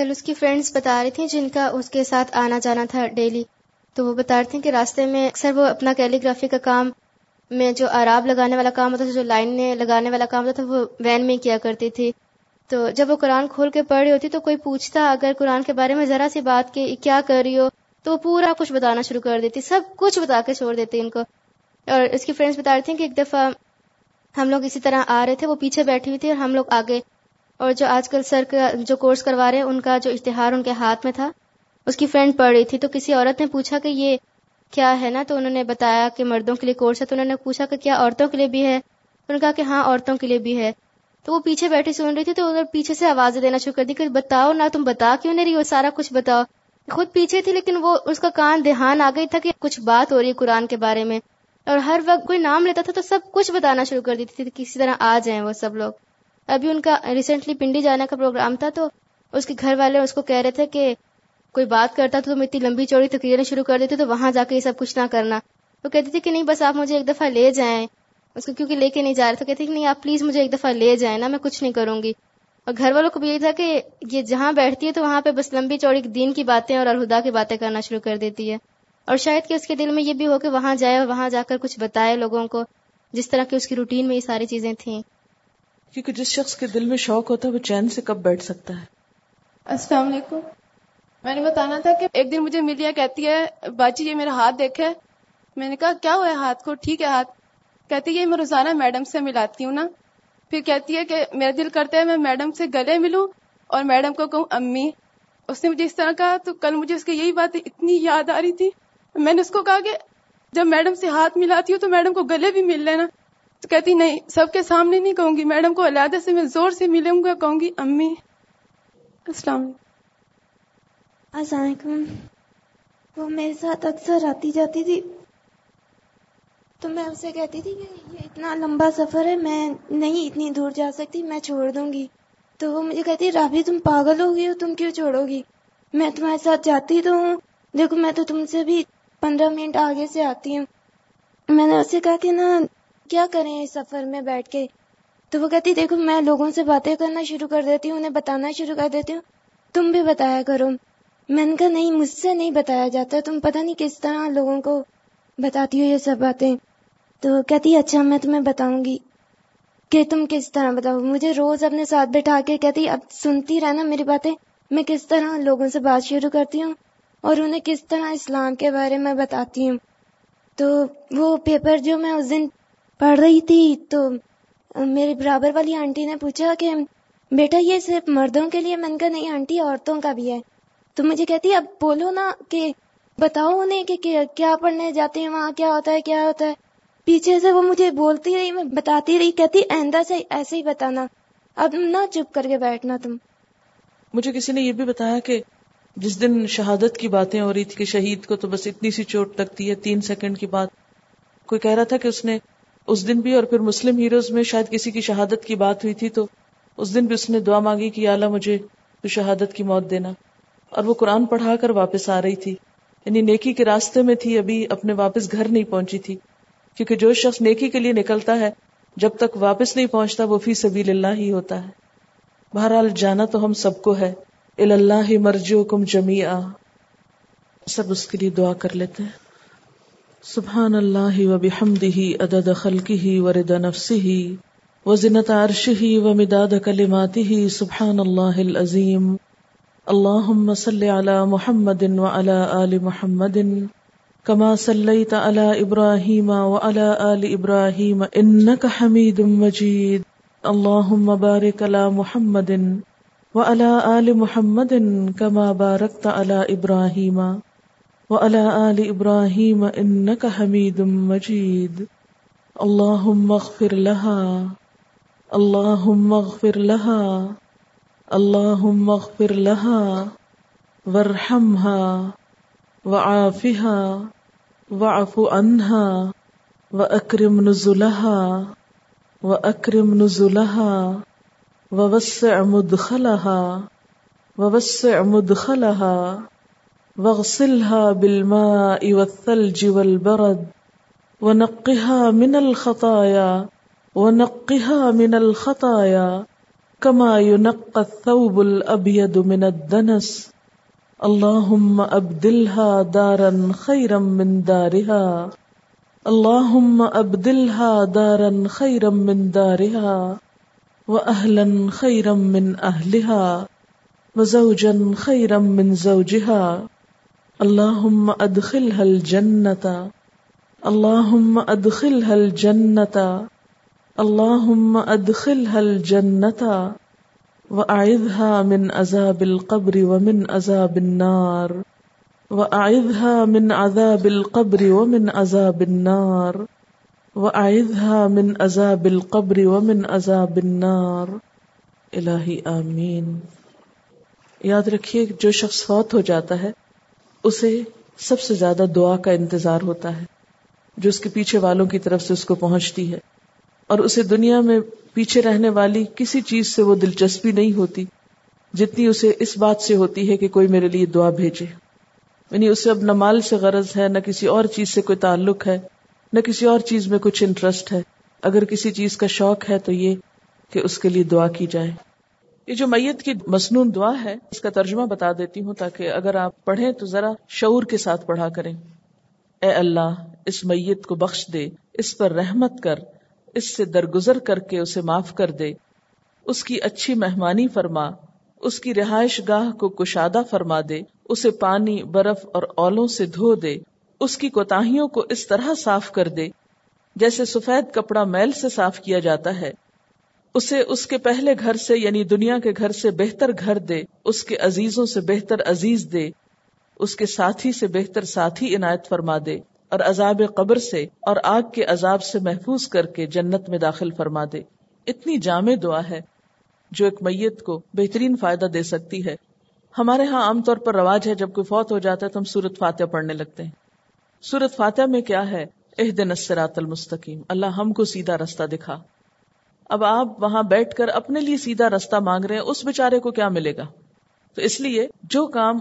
کل اس کی فرینڈس بتا رہی تھیں جن کا اس کے ساتھ آنا جانا تھا ڈیلی۔ تو وہ بتا رہی تھیں کہ راستے میں اکثر وہ اپنا کیلیگرافی کا کام میں جو عراب لگانے والا کام ہوتا تھا، جو لائن لگانے والا کام ہوتا تھا، وہ وین میں کیا کرتی تھی۔ تو جب وہ قرآن کھول کے پڑھ رہی ہوتی تو کوئی پوچھتا، اگر قرآن کے بارے میں ذرا سی بات کہ کیا کر رہی ہو؟ تو وہ پورا کچھ بتانا شروع کر دیتی، سب کچھ بتا کے چھوڑ دیتی ان کو۔ اور اس کی فرینڈس بتا رہی تھیں کہ ایک دفعہ ہم لوگ اسی طرح آ رہے تھے، وہ پیچھے بیٹھی ہوئی تھی اور ہم لوگ آگے اور جو آج کل سر کا جو کورس کروا رہے ہیں، ان کا جو اشتہار ان کے ہاتھ میں تھا، اس کی فرینڈ پڑھ رہی تھی، تو کسی عورت نے پوچھا کہ یہ کیا ہے نا؟ تو انہوں نے بتایا کہ مردوں کے لیے کورس ہے، تو انہوں نے پوچھا کہ کیا عورتوں کے لیے بھی ہے؟ انہوں نے کہا کہ ہاں عورتوں کے لیے بھی ہے۔ تو وہ پیچھے بیٹھی سن رہی تھی، تو اگر پیچھے سے آوازیں دینا شروع کر دی کہ بتاؤ نہ تم بتا کیوں نہیں رہی ہو، سارا کچھ بتاؤ۔ خود پیچھے تھی، لیکن وہ اس کا کان دھیان آ گئی تھا کہ کچھ بات ہو رہی ہے قرآن کے بارے میں۔ اور ہر وقت کوئی نام لیتا تھا، تو سب کچھ بتانا شروع کر دیتی تھی کسی طرح آ جائیں وہ سب لوگ۔ ابھی ان کا ریسنٹلی پنڈی جانے کا پروگرام تھا تو اس کے گھر والے اس کو کہہ رہے تھے کہ کوئی بات کرتا تو تم اتنی لمبی چوڑی تقریریں شروع کر دیتے تو وہاں جا کے یہ سب کچھ نہ کرنا۔ وہ کہتی تھی کہ نہیں، بس آپ مجھے ایک دفعہ لے جائیں۔ اس کو کیونکہ لے کے نہیں جا رہے، تو کہتی کہ نہیں، آپ پلیز مجھے ایک دفعہ لے جائیں نا، میں کچھ نہیں کروں گی۔ اور گھر والوں کو بھی یہی تھا کہ یہ جہاں بیٹھتی ہے تو وہاں پہ بس لمبی چوڑی دین کی باتیں اور الہدا کی باتیں کرنا شروع کر دیتی ہے۔ اور شاید کہ اس کے دل میں یہ بھی ہو کہ وہاں جائے اور وہاں جا کر کچھ بتائے لوگوں کو، جس طرح کی اس کی روٹین میں یہ ساری چیزیں تھیں۔ کیونکہ جس شخص کے دل میں شوق ہوتا ہے وہ چین سے کب بیٹھ سکتا ہے۔ السلام علیکم۔ میں نے بتانا تھا کہ ایک دن مجھے ملیا کہتی ہے باچی یہ میرا ہاتھ دیکھے۔ میں نے کہا، کیا ہوا ہے ہاتھ کو؟ ٹھیک ہے ہاتھ۔ کہتی ہے میں روزانہ میڈم سے ملاتی ہوں نا۔ پھر کہتی ہے کہ میرا دل کرتا ہے، میں میڈم سے گلے ملوں اور میڈم کو کہوں، امی اس نے مجھے اس طرح کہا، تو کل مجھے اس کی یہی بات اتنی یاد آ رہی تھی۔ میں نے اس کو کہا کہ جب میڈم سے ہاتھ ملاتی ہوں تو میڈم کو گلے بھی مل لینا تو کہتی، نہیں، سب کے سامنے نہیں کہوں گی۔ میڈم کو علیحدہ سے میں زور سے ملوں گا، کہوں گی، امی، السلام علیکم۔ السلام علیکم۔ وہ میرے ساتھ اکثر آتی جاتی تھی۔ تو میں اسے کہتی تھی کہ یہ اتنا لمبا سفر ہے، میں نہیں اتنی دور جا سکتی، میں چھوڑ دوں گی۔ تو وہ مجھے کہتی، رابی، تم پاگل ہو گئی ہو، تم کیوں چھوڑو گی؟ میں تمہارے ساتھ جاتی تو ہوں۔ دیکھو، میں تو تم سے بھی پندرہ منٹ آگے سے آتی ہوں۔ میں نے اسے کہا کہ، نا کیا کریں اس سفر میں بیٹھ کے؟ تو وہ کہتی، دیکھو، میں لوگوں سے باتیں کرنا شروع کر دیتی ہوں، انہیں بتانا شروع کر دیتی ہوں۔ تم بھی بتایا کرو۔ میں نے کہا، نہیں، مجھ سے نہیں بتایا جاتا، تم پتہ نہیں کس طرح لوگوں کو بتاتی ہو یہ سب باتیں۔ تو کہتی اچھا میں تمہیں بتاؤں گی کہ تم کس طرح بتاؤ۔ مجھے روز اپنے ساتھ بٹھا کے کہتی، اب سنتی رہنا میری باتیں۔ میں کس طرح لوگوں سے بات شروع کرتی ہوں اور انہیں کس طرح اسلام کے بارے میں بتاتی ہوں۔ تو وہ پیپر جو میں اس دن پڑھ رہی تھی تو میری برابر والی آنٹی نے پوچھا کہ بیٹا یہ صرف مردوں کے لیے من کا نہیں، آنٹی عورتوں کا بھی ہے۔ تو مجھے کہتی، اب بولو نا کہ بتاؤ انہیں کہ کیا پڑھنے جاتے ہیں، وہاں کیا ہوتا ہے، کیا ہوتا ہے۔ پیچھے سے وہ مجھے بولتی رہی، میں بتاتی رہی، کہتی آئندہ سے ایسے ہی بتانا۔ اب نہ چپ کر کے بیٹھنا تم۔ مجھے کسی نے یہ بھی بتایا کہ جس دن شہادت کی باتیں ہو رہی تھی کہ شہید کو تو بس اتنی سی چوٹ لگتی ہے، تین سیکنڈ کی بات۔ کوئی کہہ رہا تھا کہ اس نے اس دن بھی اور پھر مسلم ہیروز میں شاید کسی کی شہادت کی بات ہوئی تھی تو اس دن بھی اس نے دعا مانگی کہ اعلیٰ مجھے تو شہادت کی موت دینا۔ اور وہ قرآن پڑھا کر واپس آ رہی تھی۔ یعنی نیکی کے راستے میں تھی، ابھی اپنے واپس گھر نہیں پہنچی تھی۔ کیونکہ جو شخص نیکی کے لیے نکلتا ہے، جب تک واپس نہیں پہنچتا، وہ فی سبیل اللہ ہی ہوتا ہے۔ بہرحال جانا تو ہم سب کو ہے۔ اللہ مرجو کم جمی سب اس کے لیے دعا کر لیتے ہیں۔ سبحان اللہ و بحمدہ عدد خلقہ، ورد نفسہ، وزنت عرشہ، ومداد کلماتہ، سبحان اللہ العظیم۔ اللہم صلی علی محمد وعلی آل محمد، کما صلیت علی ابراہیم وعلی آل ابراہیم، انکا حمید مجید۔ اللہم بارک علی محمد وعلى آل محمد كما باركت على إبراهيم وعلى آل إبراهيم إنك حميد مجيد. اللهم اغفر لها. اللهم اغفر لها. اللهم اغفر لها. وارحمها. وعافها. واعف عنها. وأكرم نزلها. وأكرم نزلها. ووسع مدخلها. ووسع مدخلها. واغسلها بالماء والثلج والبرد، ونقها من الخطايا، ونقها من الخطايا، كما ينقى الثوب الأبيض من الدنس. اللهم أبدلها دارا خيرا من دارها. اللهم أبدلها دارا خيرا من دارها، وأهلا خيرا من أهلها، وزوجا خيرا من زوجها. اللهم أدخلها الجنة اللهم أدخلها الجنة اللهم أدخلها الجنة وأعذها من عذاب القبر ومن عذاب النار وأعذها من عذاب القبر ومن عذاب النار وأعذها من عذاب القبر ومن عذاب النار۔ الہی آمین۔ یاد رکھیے جو شخص فوت ہو جاتا ہے اسے سب سے زیادہ دعا کا انتظار ہوتا ہے، جو اس کے پیچھے والوں کی طرف سے اس کو پہنچتی ہے۔ اور اسے دنیا میں پیچھے رہنے والی کسی چیز سے وہ دلچسپی نہیں ہوتی، جتنی اسے اس بات سے ہوتی ہے کہ کوئی میرے لیے دعا بھیجے۔ یعنی اسے اب نہ مال سے غرض ہے، نہ کسی اور چیز سے کوئی تعلق ہے، نہ کسی اور چیز میں کچھ انٹرسٹ ہے۔ اگر کسی چیز کا شوق ہے تو یہ کہ اس کے لیے دعا کی جائے۔ یہ جو میت کی مصنون دعا ہے، اس کا ترجمہ بتا دیتی ہوں تاکہ اگر آپ پڑھیں تو ذرا شعور کے ساتھ پڑھا کریں۔ اے اللہ، اس میت کو بخش دے، اس پر رحمت کر، اس سے درگزر کر کے اسے معاف کر دے۔ اس کی اچھی مہمانی فرما، اس کی رہائش گاہ کو کشادہ فرما دے، اسے پانی، برف اور اولوں سے دھو دے، اس کی کوتاہیوں کو اس طرح صاف کر دے، جیسے سفید کپڑا میل سے صاف کیا جاتا ہے۔ اسے اس کے پہلے گھر سے یعنی دنیا کے گھر سے بہتر گھر دے، اس کے عزیزوں سے بہتر عزیز دے، اس کے ساتھی سے بہتر ساتھی عنایت فرما دے، اور عذاب قبر سے اور آگ کے عذاب سے محفوظ کر کے جنت میں داخل فرما دے۔ اتنی جامع دعا ہے جو ایک میت کو بہترین فائدہ دے سکتی ہے۔ ہمارے ہاں عام طور پر رواج ہے، جب کوئی فوت ہو جاتا ہے تو ہم سورت فاتحہ پڑھنے لگتے ہیں۔ سورت فاتحہ میں کیا ہے؟ اح دن المستقیم۔ اللہ ہم کو سیدھا رستہ دکھا۔ اب آپ وہاں بیٹھ کر اپنے لیے سیدھا رستہ مانگ رہے ہیں، اس بےچارے کو کیا ملے گا؟ تو اس لیے جو کام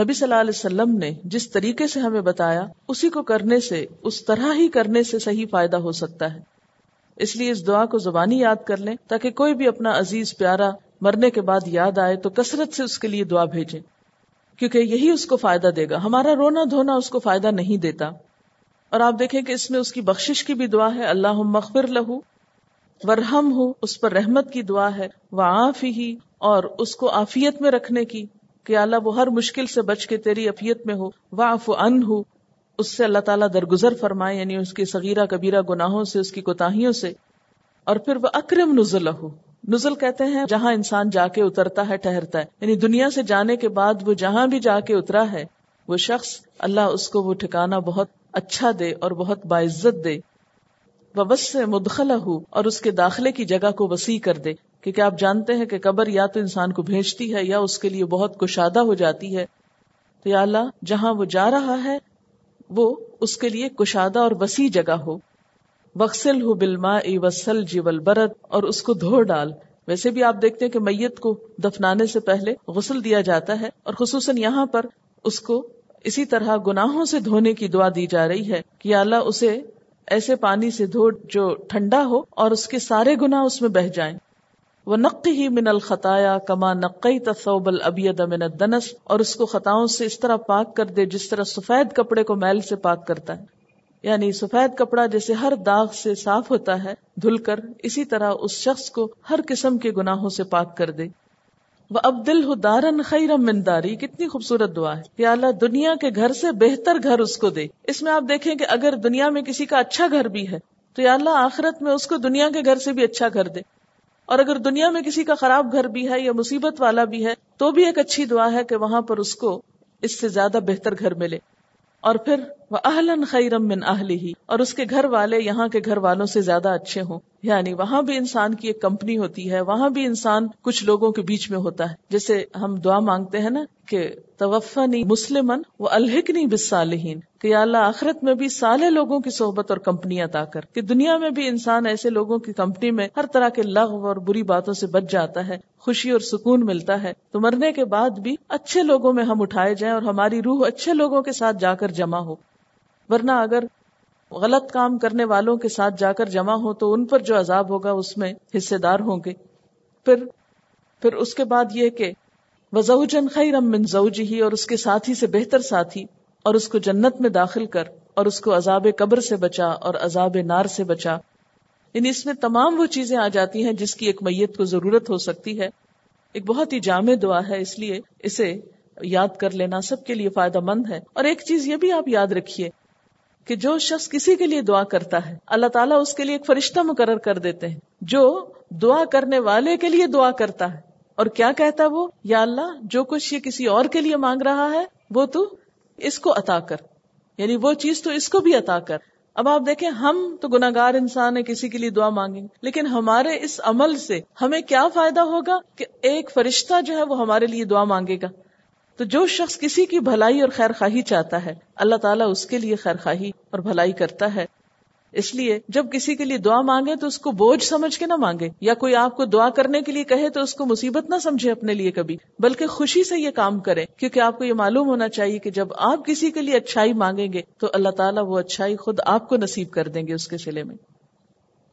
نبی صلی اللہ علیہ وسلم نے جس طریقے سے ہمیں بتایا، اسی کو کرنے سے، اس طرح ہی کرنے سے صحیح فائدہ ہو سکتا ہے۔ اس لیے اس دعا کو زبانی یاد کر لیں، تاکہ کوئی بھی اپنا عزیز پیارا مرنے کے بعد یاد آئے تو کثرت سے اس کے لیے دعا بھیجیں۔ کیونکہ یہی اس کو فائدہ دے گا۔ ہمارا رونا دھونا اس کو فائدہ نہیں دیتا۔ اور آپ دیکھیں کہ اس میں اس کی بخشش کی بھی دعا ہے اللہ مغفر لہو ورحم ہو، اس پر رحمت کی دعا ہے وہ آف ہی، اور اس کو آفیت میں رکھنے کی، کہ اللہ وہ ہر مشکل سے بچ کے تیری افیت میں ہو۔ واف ان ہو اس سے اللہ تعالیٰ درگزر فرمائے یعنی اس کی صغیرہ کبیرہ گناہوں سے، اس کی کوتاہیوں سے۔ اور پھر وہ اکرم نزل ہو نزل کہتے ہیں، جہاں انسان جا کے اترتا ہے ٹہرتا ہے۔ یعنی دنیا سے جانے کے بعد وہ جہاں بھی جا کے اترا ہے، وہ شخص اللہ اس کو وہ ٹھکانا بہت اچھا دے اور بہت باعزت دے۔ وبس سے مدخلا ہو اور اس کے داخلے کی جگہ کو وسیع کر دے کیونکہ آپ جانتے ہیں کہ قبر یا تو انسان کو بھیجتی ہے یا اس کے لیے بہت کشادہ ہو جاتی ہے۔ تو یا اللہ، جہاں وہ جا رہا ہے، وہ اس کے لیے کشادہ اور وسیع جگہ ہو۔ وقسل ہو بلما وسل جیول برد اور اس کو دھو ڈال۔ ویسے بھی آپ دیکھتے ہیں کہ میت کو دفنانے سے پہلے غسل دیا جاتا ہے، اور خصوصاً یہاں پر اس کو اسی طرح گناہوں سے دھونے کی دعا دی جا رہی ہے کہ اللہ اسے ایسے پانی سے دھو جو ٹھنڈا ہو اور اس کے سارے گنا اس میں بہ جائیں۔ وہ نقی ہی من الخطایا کما نقی تصوب البید من الدنس اور اس کو خطاؤں سے اس طرح پاک کر دے جس طرح سفید کپڑے کو میل سے پاک کرتا ہے۔ یعنی سفید کپڑا جیسے ہر داغ سے صاف ہوتا ہے، دھل کر اسی طرح اس شخص کو ہر قسم کے گناہوں سے پاک کر دے۔ وہ عبدل دارن منداری کتنی خوبصورت دعا ہے۔ کہ اللہ دنیا کے گھر سے بہتر گھر اس کو دے۔ اس میں آپ دیکھیں کہ اگر دنیا میں کسی کا اچھا گھر بھی ہے، تو یا اللہ آخرت میں اس کو دنیا کے گھر سے بھی اچھا گھر دے۔ اور اگر دنیا میں کسی کا خراب گھر بھی ہے یا مصیبت والا بھی ہے، تو بھی ایک اچھی دعا ہے کہ وہاں پر اس کو اس سے زیادہ بہتر گھر ملے۔ اور پھر وہ اہلن خیرم من اہلی ہی اور اس کے گھر والے یہاں کے گھر والوں سے زیادہ اچھے ہوں۔ یعنی وہاں بھی انسان کی ایک کمپنی ہوتی ہے، وہاں بھی انسان کچھ لوگوں کے بیچ میں ہوتا ہے۔ جیسے ہم دعا مانگتے ہیں نا کہ توفنی مسلمن وہ الحکنی بسالحین کہ اللہ آخرت میں بھی سالے لوگوں کی صحبت اور کمپنی عطا کر۔ کہ دنیا میں بھی انسان ایسے لوگوں کی کمپنی میں ہر طرح کے لغو اور بری باتوں سے بچ جاتا ہے، خوشی اور سکون ملتا ہے۔ تو مرنے کے بعد بھی اچھے لوگوں میں ہم اٹھائے جائیں اور ہماری روح اچھے لوگوں کے ساتھ جا کر جمع ہو۔ ورنہ اگر غلط کام کرنے والوں کے ساتھ جا کر جمع ہو تو ان پر جو عذاب ہوگا اس میں حصے دار ہوں گے۔ پھر پھر اس کے بعد یہ کہ وزوجن خیرم من زوجہی اور اس کے ساتھی سے بہتر ساتھی اور اس کو جنت میں داخل کر اور اس کو عذاب قبر سے بچا اور عذاب نار سے بچا۔ یعنی اس میں تمام وہ چیزیں آ جاتی ہیں جس کی ایک میت کو ضرورت ہو سکتی ہے۔ ایک بہت ہی جامع دعا ہے، اس لیے اسے یاد کر لینا سب کے لیے فائدہ مند ہے۔ اور ایک چیز یہ بھی آپ یاد رکھیے کہ جو شخص کسی کے لیے دعا کرتا ہے، اللہ تعالیٰ اس کے لیے ایک فرشتہ مقرر کر دیتے ہیں، جو دعا کرنے والے کے لیے دعا کرتا ہے۔ اور کیا کہتا ہے وہ؟ یا اللہ، جو کچھ یہ کسی اور کے لیے مانگ رہا ہے، وہ تو اس کو عطا کر۔ یعنی وہ چیز تو اس کو بھی عطا کر۔ اب آپ دیکھیں، ہم تو گناگار انسان ہے کسی کے لیے دعا مانگیں گے۔ لیکن ہمارے اس عمل سے ہمیں کیا فائدہ ہوگا کہ ایک فرشتہ جو ہے وہ ہمارے لیے دعا مانگے گا۔ تو جو شخص کسی کی بھلائی اور خیر خواہی چاہتا ہے، اللہ تعالیٰ اس کے لیے خیر خواہی اور بھلائی کرتا ہے۔ اس لیے جب کسی کے لیے دعا مانگے تو اس کو بوجھ سمجھ کے نہ مانگے، یا کوئی آپ کو دعا کرنے کے لیے کہے تو اس کو مصیبت نہ سمجھے اپنے لیے کبھی، بلکہ خوشی سے یہ کام کرے۔ کیونکہ آپ کو یہ معلوم ہونا چاہیے کہ جب آپ کسی کے لیے اچھائی مانگیں گے تو اللہ تعالیٰ وہ اچھائی خود آپ کو نصیب کر دیں گے اس کے سلے میں۔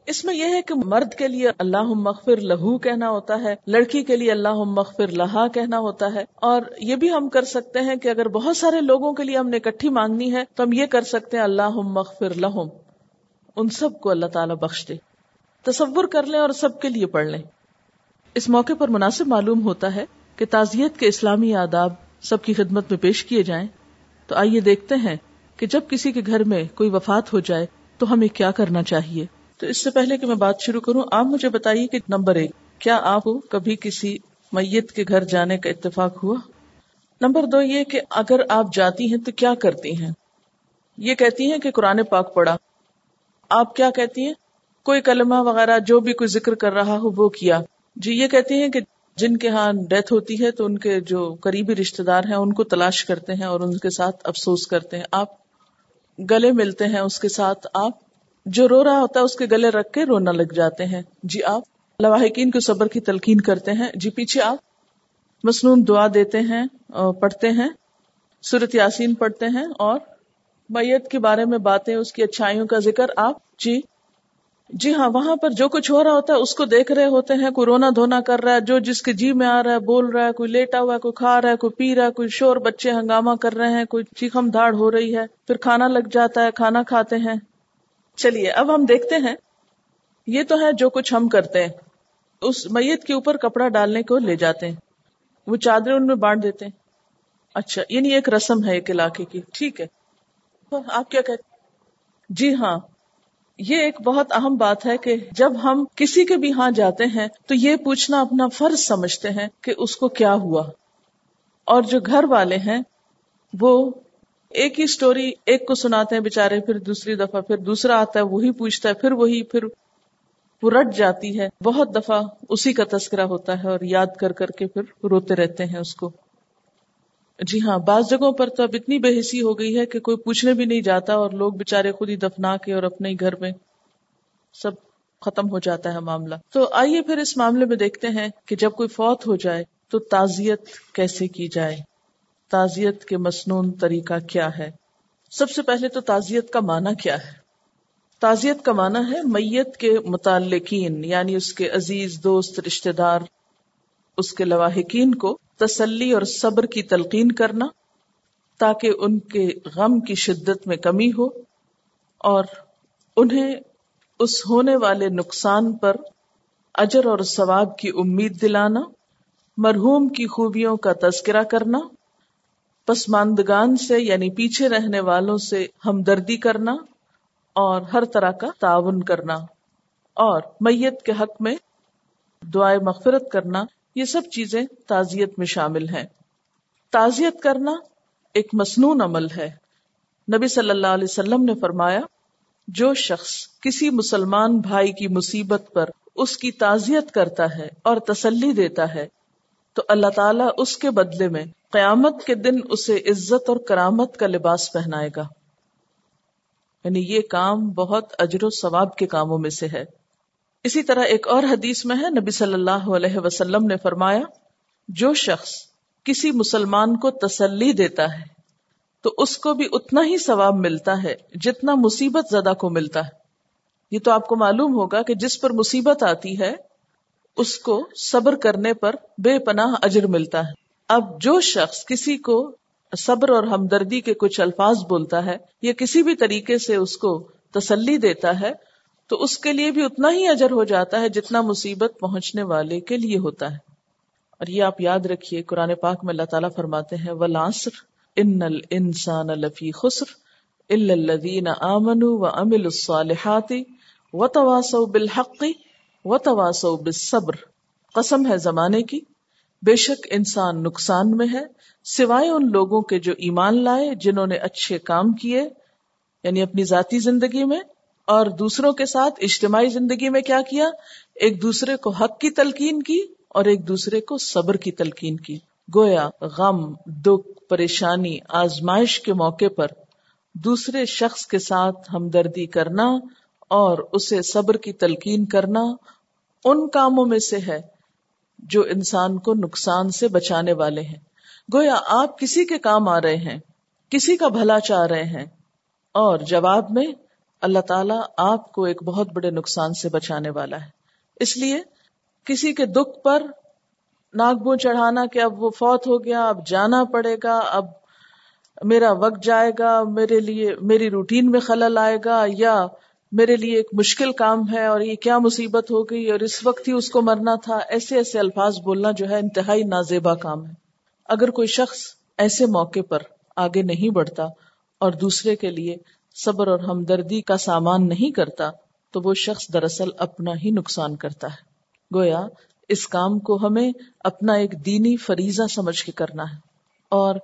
اس میں یہ ہے کہ مرد کے لیے اللہ مغفر لہو کہنا ہوتا ہے، لڑکی کے لیے اللہ مغفر لہا کہنا ہوتا ہے۔ اور یہ بھی ہم کر سکتے ہیں کہ اگر بہت سارے لوگوں کے لیے ہم نے اکٹھی مانگنی ہے، تو ہم یہ کر سکتے ہیں اللہ مغفر لہم۔ ان سب کو اللہ تعالیٰ بخش دے۔ تصور کر لیں اور سب کے لیے پڑھ لیں۔ اس موقع پر مناسب معلوم ہوتا ہے کہ تعزیت کے اسلامی آداب سب کی خدمت میں پیش کیے جائیں۔ تو آئیے دیکھتے ہیں کہ جب کسی کے گھر میں کوئی وفات ہو جائے، تو ہمیں کیا کرنا چاہیے؟ تو اس سے پہلے کہ میں بات شروع کروں، آپ مجھے بتائیے کہ نمبر ایک، کیا آپ کو کبھی کسی میت کے گھر جانے کا اتفاق ہوا؟ نمبر دو یہ کہ اگر آپ جاتی ہیں تو کیا کرتی ہیں؟ یہ کہتی ہیں کہ قرآن پاک پڑھا۔ آپ کیا کہتی ہیں؟ کوئی کلمہ وغیرہ جو بھی کوئی ذکر کر رہا ہو، وہ کیا۔ جی یہ کہتی ہیں کہ جن کے ہاں ڈیتھ ہوتی ہے تو ان کے جو قریبی رشتے دار ہیں، ان کو تلاش کرتے ہیں اور ان کے ساتھ افسوس کرتے ہیں۔ آپ گلے ملتے ہیں اس کے ساتھ، آپ جو رو رہا ہوتا ہے اس کے گلے رکھ کے رونا لگ جاتے ہیں۔ جی آپ، لواحقین کو صبر کی تلقین کرتے ہیں۔ جی پیچھے آپ مصنون دعا دیتے ہیں پڑھتے ہیں صورت یاسین پڑھتے ہیں اور میت کے بارے میں باتیں، اس کی اچھائیوں کا ذکر۔ آپ جی جی ہاں وہاں پر جو کچھ ہو رہا ہوتا ہے، اس کو دیکھ رہے ہوتے ہیں۔ کوئی رونا دھونا کر رہا ہے، جو جس کے جی میں آ رہا ہے، بول رہا ہے، کوئی لیٹا ہوا ہے، کوئی کھا رہا ہے، کوئی پی رہا ہے، کوئی شور بچے ہنگامہ کر رہے ہیں، کوئی چیخم دھاڑ ہو رہی ہے۔ پھر کھانا لگ جاتا ہے، کھانا کھاتے ہیں۔ چلیے، اب ہم دیکھتے ہیں۔ یہ تو ہے جو کچھ ہم کرتے ہیں۔ اس میت کے اوپر کپڑا ڈالنے کو لے جاتے ہیں۔ وہ چادریں ان میں بانٹ دیتے ہیں۔ اچھا یعنی ایک رسم ہے ایک علاقے کی۔ ٹھیک ہے۔ آپ کیا کہتے جی ہاں۔ یہ ایک بہت اہم بات ہے کہ جب ہم کسی کے بھی ہاں جاتے ہیں، تو یہ پوچھنا اپنا فرض سمجھتے ہیں کہ اس کو کیا ہوا۔ اور جو گھر والے ہیں، وہ ایک ہی سٹوری ایک کو سناتے ہیں بےچارے پھر دوسری دفعہ، پھر دوسرا آتا ہے، وہی پوچھتا ہے، پھر وہی، پھر وہ رٹ جاتی ہے۔ بہت دفعہ اسی کا تذکرہ ہوتا ہے اور یاد کر کر کے پھر روتے رہتے ہیں اس کو۔ جی ہاں بعض جگہوں پر تو اب اتنی بے حسی ہو گئی ہے کہ کوئی پوچھنے بھی نہیں جاتا اور لوگ بےچارے خود ہی دفنا کے اور اپنے ہی گھر میں سب ختم ہو جاتا ہے معاملہ۔ تو آئیے پھر اس معاملے میں دیکھتے ہیں کہ جب کوئی فوت ہو جائے تو تعزیت کیسے کی جائے۔ تعزیت کے مصنون طریقہ کیا ہے؟ سب سے پہلے تو تعزیت کا معنی کیا ہے؟ تعزیت کا معنی ہے میت کے متعلقین یعنی اس کے عزیز، دوست رشتے دار، اس کے لواحقین کو تسلی اور صبر کی تلقین کرنا، تاکہ ان کے غم کی شدت میں کمی ہو، اور انہیں اس ہونے والے نقصان پر اجر اور ثواب کی امید دلانا، مرحوم کی خوبیوں کا تذکرہ کرنا پسماندگان سے یعنی پیچھے رہنے والوں سے ہمدردی کرنا اور ہر طرح کا تعاون کرنا اور میت کے حق میں دعائیں مغفرت کرنا، یہ سب چیزیں تعزیت میں شامل ہیں۔ تعزیت کرنا ایک مصنون عمل ہے۔ نبی صلی اللہ علیہ وسلم نے فرمایا، جو شخص کسی مسلمان بھائی کی مصیبت پر اس کی تعزیت کرتا ہے اور تسلی دیتا ہے، تو اللہ تعالیٰ اس کے بدلے میں قیامت کے دن اسے عزت اور کرامت کا لباس پہنائے گا۔ یعنی یہ کام بہت اجر و ثواب کے کاموں میں سے ہے۔ اسی طرح ایک اور حدیث میں ہے، نبی صلی اللہ علیہ وسلم نے فرمایا، جو شخص کسی مسلمان کو تسلی دیتا ہے، تو اس کو بھی اتنا ہی ثواب ملتا ہے جتنا مصیبت زدہ کو ملتا ہے۔ یہ تو آپ کو معلوم ہوگا کہ جس پر مصیبت آتی ہے، اس کو صبر کرنے پر بے پناہ اجر ملتا ہے۔ اب جو شخص کسی کو صبر اور ہمدردی کے کچھ الفاظ بولتا ہے یا کسی بھی طریقے سے اس کو تسلی دیتا ہے، تو اس کے لیے بھی اتنا ہی اجر ہو جاتا ہے جتنا مصیبت پہنچنے والے کے لیے ہوتا ہے۔ اور یہ آپ یاد رکھیے، قرآن پاک میں اللہ تعالیٰ فرماتے ہیں ولاسر ان الانسان لفی خسر الا الذین آمنوا وعملوا الصالحات وتواصوا بالحق وتواصوا بالصبر۔ قسم ہے زمانے کی بے شک انسان نقصان میں ہے، سوائے ان لوگوں کے جو ایمان لائے جنہوں نے اچھے کام کیے یعنی اپنی ذاتی زندگی میں، اور دوسروں کے ساتھ اجتماعی زندگی میں کیا کیا؟ ایک دوسرے کو حق کی تلقین کی اور ایک دوسرے کو صبر کی تلقین کی۔ گویا غم، دکھ، پریشانی، آزمائش کے موقع پر دوسرے شخص کے ساتھ ہمدردی کرنا اور اسے صبر کی تلقین کرنا ان کاموں میں سے ہے جو انسان کو نقصان سے بچانے والے ہیں۔ گویا آپ کسی کے کام آ رہے ہیں، کسی کا بھلا چاہ رہے ہیں، اور جواب میں اللہ تعالیٰ آپ کو ایک بہت بڑے نقصان سے بچانے والا ہے۔ اس لیے کسی کے دکھ پر ناک بو چڑھانا کہ اب وہ فوت ہو گیا، اب جانا پڑے گا، اب میرا وقت جائے گا، میرے لیے، میری روٹین میں خلل آئے گا، یا میرے لیے ایک مشکل کام ہے اور یہ کیا مصیبت ہو گئی اور اس وقت ہی اس کو مرنا تھا، ایسے ایسے الفاظ بولنا جو ہے انتہائی نازیبا کام ہے۔ اگر کوئی شخص ایسے موقع پر آگے نہیں بڑھتا اور دوسرے کے لیے صبر اور ہمدردی کا سامان نہیں کرتا، تو وہ شخص دراصل اپنا ہی نقصان کرتا ہے۔ گویا، اس کام کو ہمیں اپنا ایک دینی فریضہ سمجھ کے کرنا ہے۔ اور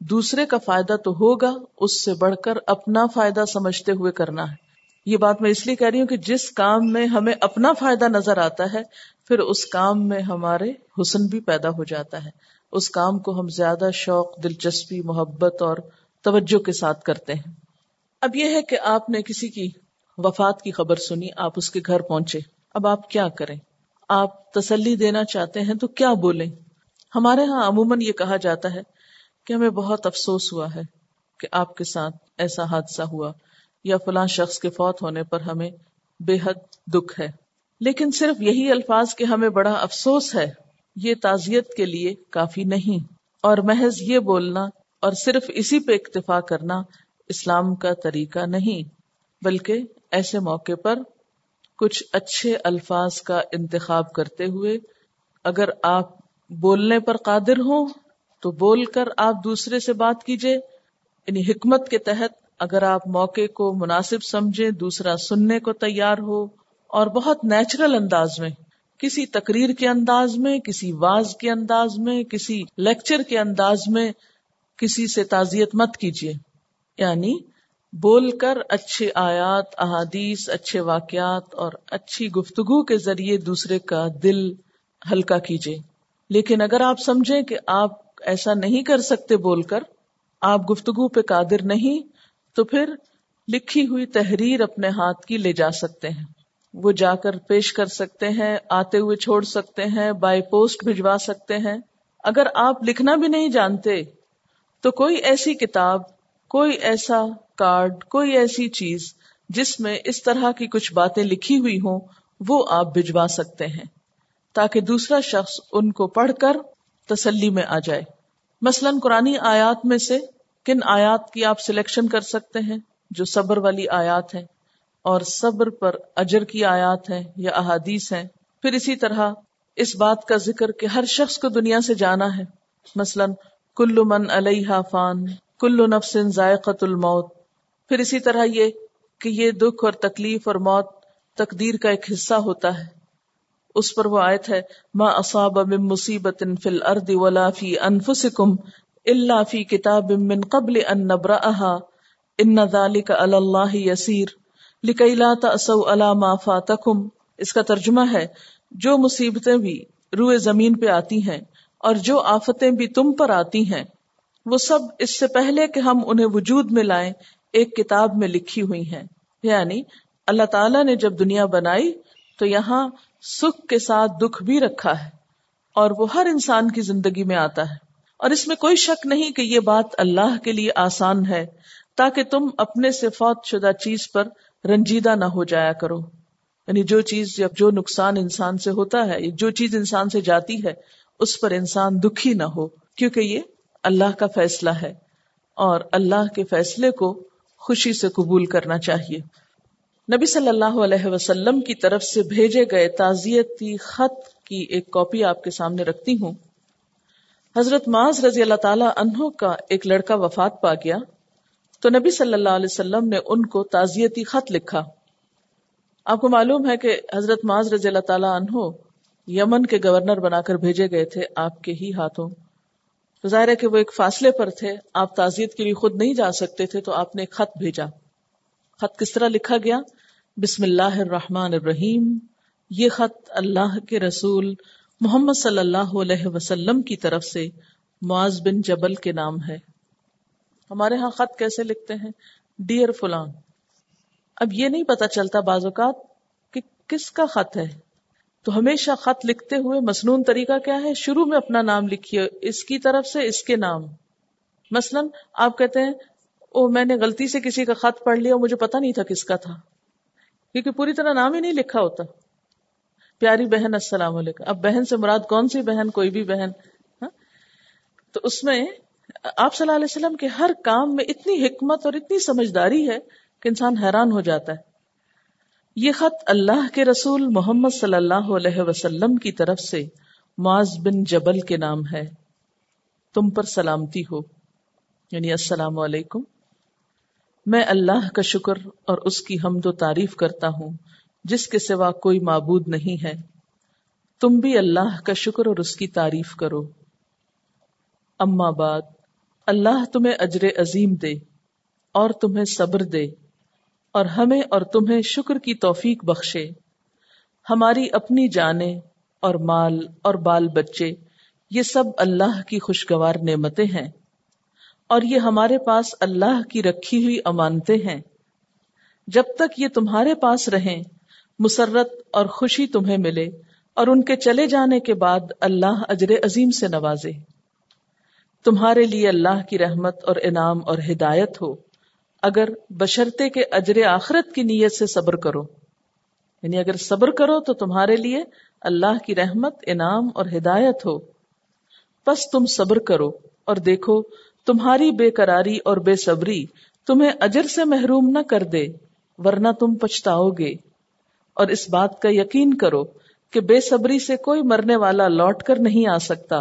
دوسرے کا فائدہ تو ہوگا، اس سے بڑھ کر اپنا فائدہ سمجھتے ہوئے کرنا ہے۔ یہ بات میں اس لیے کہہ رہی ہوں کہ جس کام میں ہمیں اپنا فائدہ نظر آتا ہے، پھر اس کام میں ہمارے حسن بھی پیدا ہو جاتا ہے۔ اس کام کو ہم زیادہ شوق، دلچسپی، محبت اور توجہ کے ساتھ کرتے ہیں۔ اب یہ ہے کہ آپ نے کسی کی وفات کی خبر سنی، آپ اس کے گھر پہنچے۔ اب آپ کیا کریں؟ آپ تسلی دینا چاہتے ہیں تو کیا بولیں؟ ہمارے ہاں عموماً یہ کہا جاتا ہے کہ ہمیں بہت افسوس ہوا ہے کہ آپ کے ساتھ ایسا حادثہ ہوا۔ یا فلاں شخص کے فوت ہونے پر ہمیں بے حد دکھ ہے۔ لیکن صرف یہی الفاظ کہ ہمیں بڑا افسوس ہے، یہ تعزیت کے لیے کافی نہیں۔ اور محض یہ بولنا اور صرف اسی پہ اکتفا کرنا اسلام کا طریقہ نہیں، بلکہ ایسے موقع پر کچھ اچھے الفاظ کا انتخاب کرتے ہوئے اگر آپ بولنے پر قادر ہوں تو بول کر آپ دوسرے سے بات کیجیے یعنی حکمت کے تحت اگر آپ موقع کو مناسب سمجھیں، دوسرا سننے کو تیار ہو اور بہت نیچرل انداز میں، کسی تقریر کے انداز میں، کسی واز کے انداز میں، کسی لیکچر کے انداز میں کسی سے تعزیت مت کیجیے۔ یعنی بول کر اچھے آیات، احادیث، اچھے واقعات اور اچھی گفتگو کے ذریعے دوسرے کا دل ہلکا کیجیے۔ لیکن اگر آپ سمجھیں کہ آپ ایسا نہیں کر سکتے بول کر، آپ گفتگو پہ قادر نہیں تو پھر لکھی ہوئی تحریر اپنے ہاتھ کی لے جا سکتے ہیں۔ وہ جا کر پیش کر سکتے ہیں، آتے ہوئے چھوڑ سکتے ہیں، بائی پوسٹ بھجوا سکتے ہیں۔ اگر آپ لکھنا بھی نہیں جانتے، تو کوئی ایسی کتاب، کوئی ایسا کارڈ، کوئی ایسی چیز جس میں اس طرح کی کچھ باتیں لکھی ہوئی ہوں، وہ آپ بھجوا سکتے ہیں۔ تاکہ دوسرا شخص ان کو پڑھ کر تسلی میں آ جائے۔ مثلاً قرآن آیات میں سے کن آیات کی آپ سلیکشن کر سکتے ہیں جو صبر والی آیات ہیں اور صبر پر اجر کی آیات ہیں یا احادیث ہیں؟ پھر اسی طرح اس بات کا ذکر کہ ہر شخص کو دنیا سے جانا ہے۔ مثلا کل من علیہ فان کل نفس ذائقت الموت۔ پھر اسی طرح یہ کہ یہ دکھ اور تکلیف اور موت تقدیر کا ایک حصہ ہوتا ہے۔ اس پر وہ آیت ہے، ما اصاب من مصیبت فی الارض ولا فی انفسکم اللہ فی کتاب من قبل ان نبرأها ان ذالک علی اللہ یسیر لکی لا تأسو علی ما فاتکم۔ اس کا ترجمہ ہے، جو مصیبتیں بھی روئے زمین پہ آتی ہیں اور جو آفتیں بھی تم پر آتی ہیں، وہ سب اس سے پہلے کہ ہم انہیں وجود میں لائیں، ایک کتاب میں لکھی ہوئی ہیں۔ یعنی اللہ تعالیٰ نے جب دنیا بنائی تو یہاں سکھ کے ساتھ دکھ بھی رکھا ہے اور وہ ہر انسان کی زندگی میں آتا ہے۔ اور اس میں کوئی شک نہیں کہ یہ بات اللہ کے لیے آسان ہے، تاکہ تم اپنے سے فوت شدہ چیز پر رنجیدہ نہ ہو جایا کرو۔ یعنی جو چیز یا جو نقصان انسان سے ہوتا ہے، جو چیز انسان سے جاتی ہے، اس پر انسان دکھی نہ ہو، کیونکہ یہ اللہ کا فیصلہ ہے۔ اور اللہ کے فیصلے کو خوشی سے قبول کرنا چاہیے۔ نبی صلی اللہ علیہ وسلم کی طرف سے بھیجے گئے تعزیتی خط کی ایک کاپی آپ کے سامنے رکھتی ہوں۔ حضرت معاذ رضی اللہ تعالی عنہ کا ایک لڑکا وفات پا گیا تو نبی صلی اللہ علیہ وسلم نے ان کو تعزیتی خط لکھا۔ آپ کو معلوم ہے کہ حضرت معاذ رضی اللہ تعالی عنہ یمن کے گورنر بنا کر بھیجے گئے تھے آپ کے ہی ہاتھوں۔ تو ظاہر ہے کہ وہ ایک فاصلے پر تھے، آپ تعزیت کے لیے خود نہیں جا سکتے تھے تو آپ نے ایک خط بھیجا۔ خط کس طرح لکھا گیا؟ بسم اللہ الرحمن الرحیم۔ یہ خط اللہ کے رسول محمد صلی اللہ علیہ وسلم کی طرف سے معاذ بن جبل کے نام ہے۔ ہمارے ہاں خط کیسے لکھتے ہیں؟ ڈیئر فلان، اب یہ نہیں پتا چلتا بعض اوقات کہ کس کا خط ہے۔ تو ہمیشہ خط لکھتے ہوئے مصنون طریقہ کیا ہے؟ شروع میں اپنا نام لکھیے، اس کی طرف سے اس کے نام۔ مثلا آپ کہتے ہیں او میں نے غلطی سے کسی کا خط پڑھ لیا، مجھے پتا نہیں تھا کس کا تھا۔ کیونکہ پوری طرح نام ہی نہیں لکھا ہوتا۔ پیاری بہن، السلام علیکم۔ اب بہن سے مراد کون سی بہن؟ کوئی بھی بہن۔ ہاں؟ تو اس میں آپ صلی اللہ علیہ وسلم کے ہر کام میں اتنی حکمت اور اتنی سمجھداری ہے کہ انسان حیران ہو جاتا ہے۔ یہ خط اللہ کے رسول محمد صلی اللہ علیہ وسلم کی طرف سے معاذ بن جبل کے نام ہے۔ تم پر سلامتی ہو۔ یعنی السلام علیکم۔ میں اللہ کا شکر اور اس کی حمد و تعریف کرتا ہوں۔ جس کے سوا کوئی معبود نہیں ہے۔ تم بھی اللہ کا شکر اور اس کی تعریف کرو۔ اما بعد، اللہ تمہیں اجر عظیم دے اور تمہیں صبر دے اور ہمیں اور تمہیں شکر کی توفیق بخشے۔ ہماری اپنی جانیں اور مال اور بال بچے، یہ سب اللہ کی خوشگوار نعمتیں ہیں۔ اور یہ ہمارے پاس اللہ کی رکھی ہوئی امانتیں ہیں۔ جب تک یہ تمہارے پاس رہیں مسرت اور خوشی تمہیں ملے اور ان کے چلے جانے کے بعد اللہ اجر عظیم سے نوازے۔ تمہارے لیے اللہ کی رحمت اور انعام اور ہدایت ہو۔ اگر بشرتے کے اجر آخرت کی نیت سے صبر کرو۔ یعنی اگر صبر کرو تو تمہارے لیے اللہ کی رحمت، انعام اور ہدایت ہو۔ بس تم صبر کرو اور دیکھو، تمہاری بے قراری اور بے صبری تمہیں اجر سے محروم نہ کر دے، ورنہ تم پچھتاؤ گے۔ اور اس بات کا یقین کرو کہ بے صبری سے کوئی مرنے والا لوٹ کر نہیں آ سکتا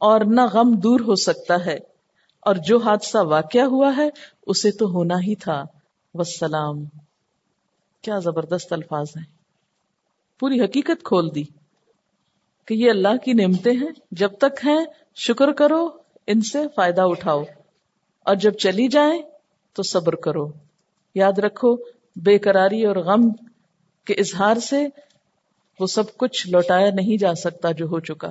اور نہ غم دور ہو سکتا ہے۔ اور جو حادثہ واقع ہوا ہے، اسے تو ہونا ہی تھا۔ وسلام کیا زبردست الفاظ ہیں۔ پوری حقیقت کھول دی کہ یہ اللہ کی نعمتیں ہیں۔ جب تک ہیں، شکر کرو، ان سے فائدہ اٹھاؤ۔ اور جب چلی جائیں، تو صبر کرو۔ یاد رکھو، بے قراری اور غم کے اظہار سے وہ سب کچھ لوٹایا نہیں جا سکتا جو ہو چکا۔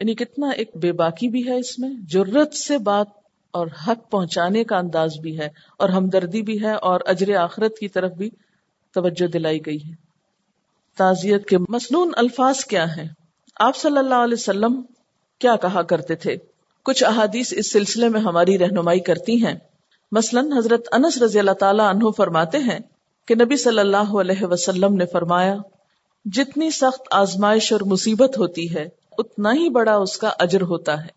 یعنی کتنا ایک بے باکی بھی ہے اس میں جرت سے بات اور حق پہنچانے کا انداز بھی ہے اور ہمدردی بھی ہے اور اجر آخرت کی طرف بھی توجہ دلائی گئی ہے۔ تعزیت کے مصنون الفاظ کیا ہیں؟ آپ صلی اللہ علیہ وسلم کیا کہا کرتے تھے؟ کچھ احادیث اس سلسلے میں ہماری رہنمائی کرتی ہیں۔ مثلا حضرت انس رضی اللہ تعالی عنہ فرماتے ہیں کہ نبی صلی اللہ علیہ وسلم نے فرمایا، جتنی سخت آزمائش اور مصیبت ہوتی ہے، اتنا ہی بڑا اس کا اجر ہوتا ہے۔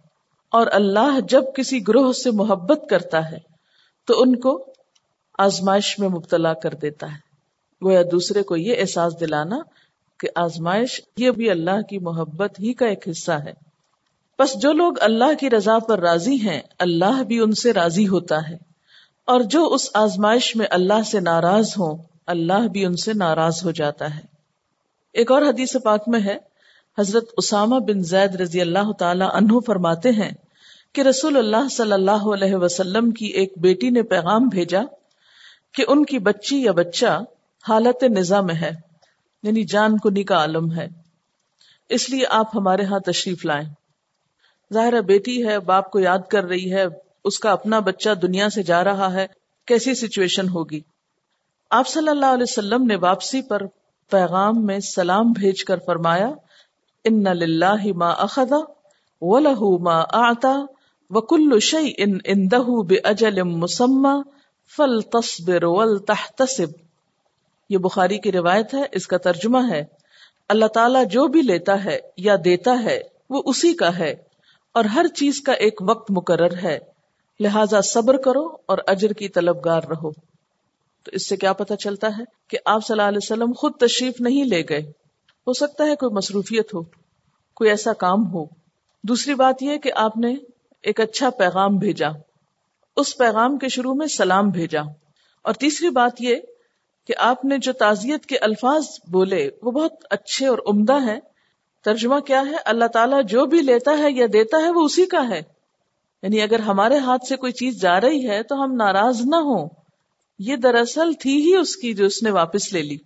اور اللہ جب کسی گروہ سے محبت کرتا ہے، تو ان کو آزمائش میں مبتلا کر دیتا ہے۔ وہ یا دوسرے کو یہ احساس دلانا کہ آزمائش یہ بھی اللہ کی محبت ہی کا ایک حصہ ہے۔ بس جو لوگ اللہ کی رضا پر راضی ہیں، اللہ بھی ان سے راضی ہوتا ہے۔ اور جو اس آزمائش میں اللہ سے ناراض ہوں، اللہ بھی ان سے ناراض ہو جاتا ہے۔ ایک اور حدیث پاک میں ہے، حضرت اسامہ بن زید رضی اللہ تعالی عنہ فرماتے ہیں کہ رسول اللہ صلی اللہ علیہ وسلم کی ایک بیٹی نے پیغام بھیجا کہ ان کی بچی یا بچہ حالت نظام میں ہے یعنی جان کنی کا عالم ہے۔ اس لیے آپ ہمارے ہاں تشریف لائیں۔ ظاہر بیٹی ہے، باپ کو یاد کر رہی ہے اس کا اپنا بچہ دنیا سے جا رہا ہے، کیسی سچویشن ہوگی؟ آپ صلی اللہ علیہ وسلم نے واپسی پر پیغام میں سلام بھیج کر فرمایا، ان للہ ما اخذ ولہ ما اعطا وکل شیء عنده باجل مسمى فلتصبر ولتحتسب. یہ بخاری کی روایت ہے، اس کا ترجمہ ہے، اللہ تعالیٰ جو بھی لیتا ہے یا دیتا ہے، وہ اسی کا ہے، اور ہر چیز کا ایک وقت مقرر ہے۔ لہذا صبر کرو اور اجر کی طلبگار رہو۔ تو اس سے کیا پتا چلتا ہے کہ آپ صلی اللہ علیہ وسلم خود تشریف نہیں لے گئے؟ ہو سکتا ہے کوئی مصروفیت ہو، کوئی ایسا کام ہو۔ دوسری بات یہ کہ آپ نے ایک اچھا پیغام بھیجا۔ اس پیغام کے شروع میں سلام بھیجا۔ اور تیسری بات یہ کہ آپ نے جو تعزیت کے الفاظ بولے، وہ بہت اچھے اور عمدہ ہیں۔ ترجمہ کیا ہے؟ اللہ تعالیٰ جو بھی لیتا ہے یا دیتا ہے، وہ اسی کا ہے۔ یعنی اگر ہمارے ہاتھ سے کوئی چیز جا رہی ہے تو ہم ناراض نہ ہوں۔ یہ دراصل تھی ہی اس کی جو اس نے واپس لے لی۔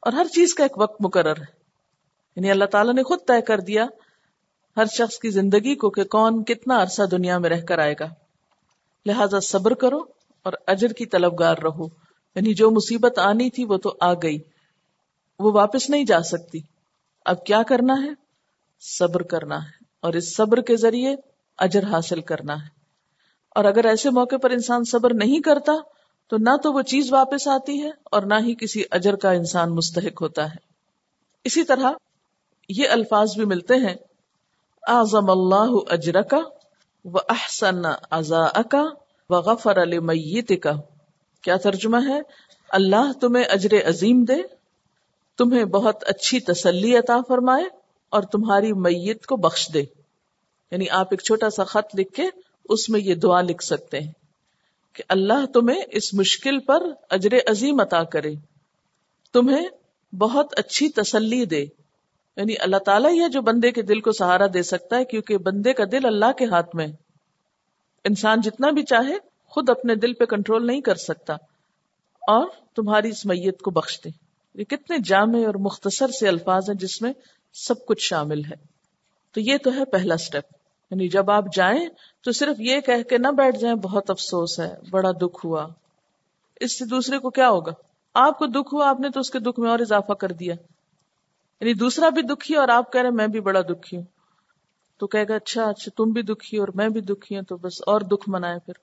اور ہر چیز کا ایک وقت مقرر ہے۔ یعنی اللہ تعالیٰ نے خود طے کر دیا ہر شخص کی زندگی کو کہ کون کتنا عرصہ دنیا میں رہ کر آئے گا۔ لہذا صبر کرو اور اجر کی طلبگار رہو۔ یعنی جو مصیبت آنی تھی وہ تو آ گئی۔ وہ واپس نہیں جا سکتی۔ اب کیا کرنا ہے؟ صبر کرنا ہے۔ اور اس صبر کے ذریعے اجر حاصل کرنا ہے۔ اور اگر ایسے موقع پر انسان صبر نہیں کرتا، تو نہ تو وہ چیز واپس آتی ہے اور نہ ہی کسی اجر کا انسان مستحق ہوتا ہے۔ اسی طرح یہ الفاظ بھی ملتے ہیں، اعظم اللہ اجر کا و احسن ازا کا و غفر المیت کا کیا ترجمہ ہے؟ اللہ تمہیں اجر عظیم دے، تمہیں بہت اچھی تسلی عطا فرمائے اور تمہاری میت کو بخش دے۔ یعنی آپ ایک چھوٹا سا خط لکھ کے اس میں یہ دعا لکھ سکتے ہیں کہ اللہ تمہیں اس مشکل پر اجر عظیم عطا کرے، تمہیں بہت اچھی تسلی دے۔ یعنی اللہ تعالیٰ یہ جو بندے کے دل کو سہارا دے سکتا ہے، کیونکہ بندے کا دل اللہ کے ہاتھ میں انسان جتنا بھی چاہے، خود اپنے دل پہ کنٹرول نہیں کر سکتا۔ اور تمہاری اس میت کو بخش دے یہ کتنے جامع اور مختصر سے الفاظ ہیں جس میں سب کچھ شامل ہے۔ تو یہ تو ہے پہلا سٹیپ یعنی جب آپ جائیں تو صرف یہ کہہ کے نہ بیٹھ جائیں، بہت افسوس ہے، بڑا دکھ ہوا۔ اس سے دوسرے کو کیا ہوگا؟ آپ کو دکھ ہوا، آپ نے تو اس کے دکھ میں اور اضافہ کر دیا۔ یعنی دوسرا بھی دکھی اور آپ کہہ رہے میں بھی بڑا دکھی ہوں۔ تو کہے گا اچھا اچھا تم بھی دکھی اور میں بھی دکھی ہوں، تو بس اور دکھ منائے پھر۔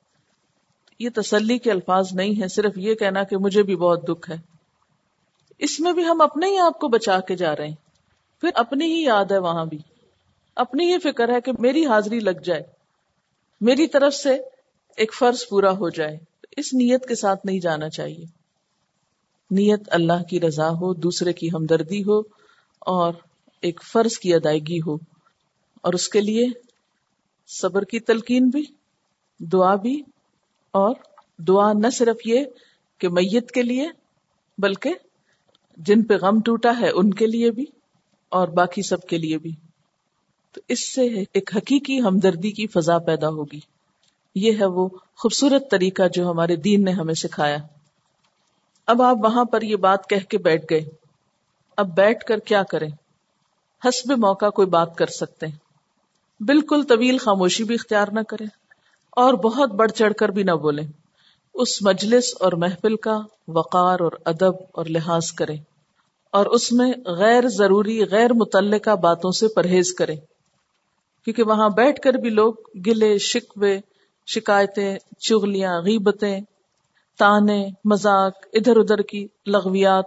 یہ تسلی کے الفاظ نہیں ہے صرف یہ کہنا کہ مجھے بھی بہت دکھ ہے۔ اس میں بھی ہم اپنے ہی آپ کو بچا کے جا رہے ہیں۔ پھر اپنی ہی یاد ہے وہاں بھی۔ اپنی ہی فکر ہے کہ میری حاضری لگ جائے، میری طرف سے ایک فرض پورا ہو جائے، اس نیت کے ساتھ نہیں جانا چاہیے۔ نیت اللہ کی رضا ہو، دوسرے کی ہمدردی ہو، اور ایک فرض کی ادائیگی ہو۔ اور اس کے لیے صبر کی تلقین بھی، دعا بھی، اور دعا نہ صرف یہ کہ میت کے لیے، بلکہ جن پہ غم ٹوٹا ہے ان کے لیے بھی، اور باقی سب کے لیے بھی۔ تو اس سے ایک حقیقی ہمدردی کی فضا پیدا ہوگی۔ یہ ہے وہ خوبصورت طریقہ جو ہمارے دین نے ہمیں سکھایا۔ اب آپ وہاں پر یہ بات کہہ کے بیٹھ گئے۔ اب بیٹھ کر کیا کریں؟ حسب موقع کوئی بات کر سکتے ہیں۔ بالکل طویل خاموشی بھی اختیار نہ کریں اور بہت بڑھ چڑھ کر بھی نہ بولیں۔ اس مجلس اور محفل کا وقار اور ادب اور لحاظ کریں اور اس میں غیر ضروری، غیر متعلقہ باتوں سے پرہیز کریں۔ کیونکہ وہاں بیٹھ کر بھی لوگ گلے، شکوے، شکایتیں، چغلیاں، غیبتیں، تانے، مذاق، ادھر ادھر کی لغویات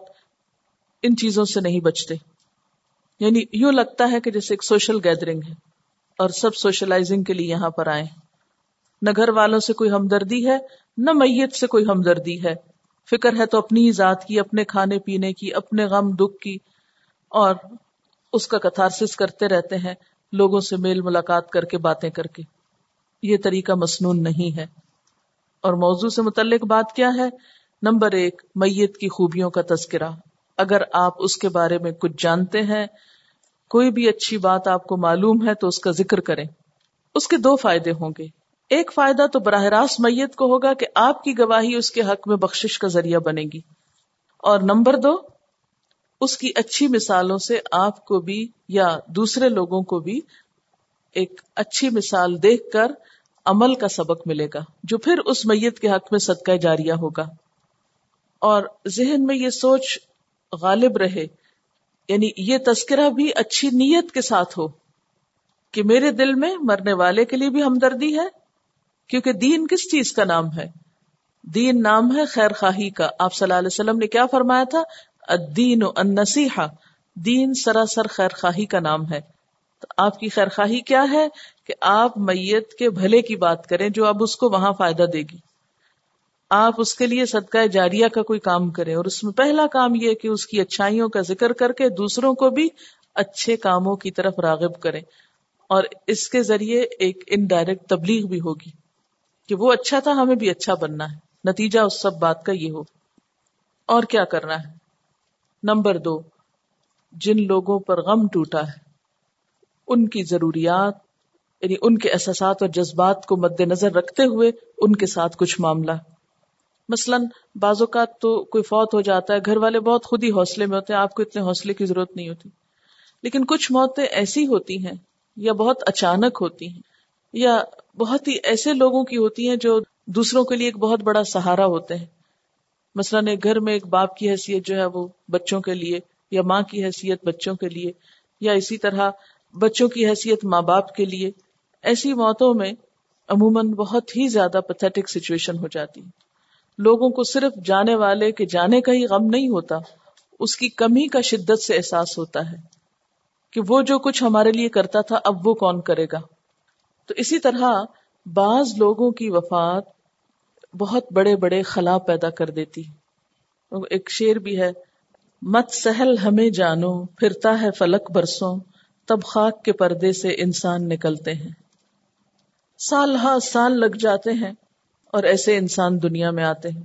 ان چیزوں سے نہیں بچتے۔ یعنی یوں لگتا ہے کہ جیسے ایک سوشل گیدرنگ ہے اور سب سوشلائزنگ کے لیے یہاں پر آئے۔ نہ گھر والوں سے کوئی ہمدردی ہے، نہ میت سے کوئی ہمدردی ہے۔ فکر ہے تو اپنی ذات کی، اپنے کھانے پینے کی، اپنے غم، دکھ کی اور اس کا کتارسس کرتے رہتے ہیں۔ لوگوں سے میل ملاقات کر کے باتیں کر کے۔ یہ طریقہ مسنون نہیں ہے۔ اور موضوع سے متعلق بات کیا ہے؟ نمبر ایک، میت کی خوبیوں کا تذکرہ۔ اگر آپ اس کے بارے میں کچھ جانتے ہیں، کوئی بھی اچھی بات آپ کو معلوم ہے تو اس کا ذکر کریں۔ اس کے دو فائدے ہوں گے۔ ایک فائدہ تو براہ راست میت کو ہوگا کہ آپ کی گواہی اس کے حق میں بخشش کا ذریعہ بنے گی۔ اور نمبر دو اس کی اچھی مثالوں سے آپ کو بھی یا دوسرے لوگوں کو بھی ایک اچھی مثال دیکھ کر عمل کا سبق ملے گا، جو پھر اس میت کے حق میں صدقہ جاریہ ہوگا۔ اور ذہن میں یہ سوچ غالب رہے یعنی یہ تذکرہ بھی اچھی نیت کے ساتھ ہو کہ میرے دل میں مرنے والے کے لیے بھی ہمدردی ہے، کیونکہ دین کس چیز کا نام ہے؟ دین نام ہے خیر خواہی کا۔ آپ صلی اللہ علیہ وسلم نے کیا فرمایا تھا؟ الدین و النصیحہ، دین سراسر خیر خواہی کا نام ہے۔ تو آپ کی خیر خواہی کیا ہے؟ کہ آپ میت کے بھلے کی بات کریں جو اب اس کو وہاں فائدہ دے گی۔ آپ اس کے لیے صدقہ جاریہ کا کوئی کام کریں اور اس میں پہلا کام یہ کہ اس کی اچھائیوں کا ذکر کر کے دوسروں کو بھی اچھے کاموں کی طرف راغب کریں۔ اور اس کے ذریعے ایک انڈائریکٹ تبلیغ بھی ہوگی کہ وہ اچھا تھا، ہمیں بھی اچھا بننا ہے۔ نتیجہ اس سب بات کا یہ ہو۔ اور کیا کرنا ہے؟ نمبر دو، جن لوگوں پر غم ٹوٹا ہے، ان کی ضروریات یعنی ان کے احساسات اور جذبات کو مد نظر رکھتے ہوئے ان کے ساتھ کچھ معاملہ۔ مثلاً، بعض اوقات تو کوئی فوت ہو جاتا ہے، گھر والے بہت خود ہی حوصلے میں ہوتے ہیں، آپ کو اتنے حوصلے کی ضرورت نہیں ہوتی۔ لیکن کچھ موتیں ایسی ہوتی ہیں، یا بہت اچانک ہوتی ہیں، یا بہت ہی ایسے لوگوں کی ہوتی ہیں جو دوسروں کے لیے ایک بہت بڑا سہارا ہوتے ہیں۔ مثلاً ایک گھر میں ایک باپ کی حیثیت جو ہے وہ بچوں کے لیے یا ماں کی حیثیت بچوں کے لیے یا اسی طرح بچوں کی حیثیت ماں باپ کے لیے، ایسی موتوں میں عموماً بہت ہی زیادہ پتھیٹک سچویشن ہو جاتی لوگوں کو صرف جانے والے کے جانے کا ہی غم نہیں ہوتا، اس کی کمی کا شدت سے احساس ہوتا ہے کہ وہ جو کچھ ہمارے لیے کرتا تھا، اب وہ کون کرے گا؟ تو اسی طرح بعض لوگوں کی وفات بہت بڑے بڑے خلا پیدا کر دیتی۔ ایک شیر بھی ہے، مت سہل ہمیں جانو، پھرتا ہے فلک برسوں، تب خاک کے پردے سے انسان نکلتے ہیں۔ سال ہاں سال لگ جاتے ہیں اور ایسے انسان دنیا میں آتے ہیں۔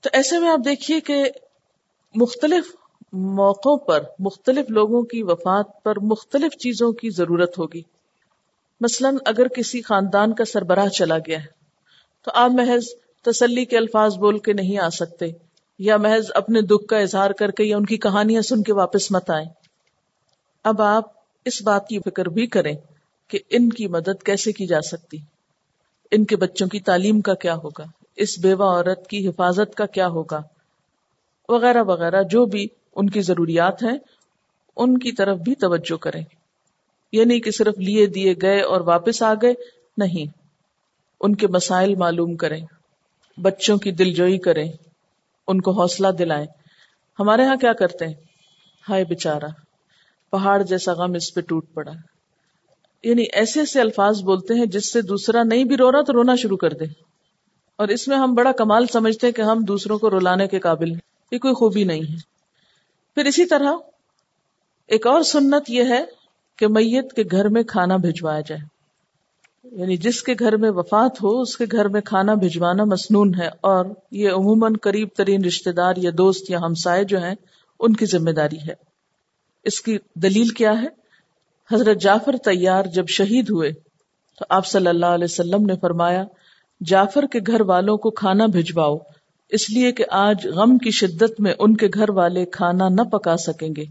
تو ایسے میں آپ دیکھیے کہ مختلف موقعوں پر، مختلف لوگوں کی وفات پر مختلف چیزوں کی ضرورت ہوگی۔ مثلا اگر کسی خاندان کا سربراہ چلا گیا ہے تو آپ محض تسلی کے الفاظ بول کے نہیں آ سکتے، یا محض اپنے دکھ کا اظہار کر کے یا ان کی کہانیاں سن کے واپس مت آئیں۔ اب آپ اس بات کی فکر بھی کریں کہ ان کی مدد کیسے کی جا سکتی۔ ان کے بچوں کی تعلیم کا کیا ہوگا؟ اس بیوہ عورت کی حفاظت کا کیا ہوگا؟ وغیرہ وغیرہ، جو بھی ان کی ضروریات ہیں، ان کی طرف بھی توجہ کریں۔ یہ نہیں کہ صرف لیے دیے گئے اور واپس آ گئے، نہیں۔ ان کے مسائل معلوم کریں، بچوں کی دل جوئی کریں، ان کو حوصلہ دلائیں۔ ہمارے ہاں کیا کرتے ہیں؟ ہائے بےچارا پہاڑ جیسا غم اس پہ ٹوٹ پڑا۔ یعنی ایسے ایسے الفاظ بولتے ہیں جس سے دوسرا نہیں بھی رو رہا تو رونا شروع کر دے۔ اور اس میں ہم بڑا کمال سمجھتے ہیں کہ ہم دوسروں کو رلانے کے قابل ہیں۔ یہ کوئی خوبی نہیں ہے۔ پھر اسی طرح ایک اور سنت یہ ہے کہ میت کے گھر میں کھانا بھجوایا جائے۔ یعنی جس کے گھر میں وفات ہو، اس کے گھر میں کھانا بھجوانا مسنون ہے اور یہ عموماً قریب ترین رشتے دار یا دوست یا ہمسائے جو ہیں، ان کی ذمہ داری ہے۔ اس کی دلیل کیا ہے؟ حضرت جعفر تیار جب شہید ہوئے، تو آپ صلی اللہ علیہ وسلم نے فرمایا، جعفر کے گھر والوں کو کھانا بھجواؤ، اس لیے کہ آج غم کی شدت میں ان کے گھر والے کھانا نہ پکا سکیں گے۔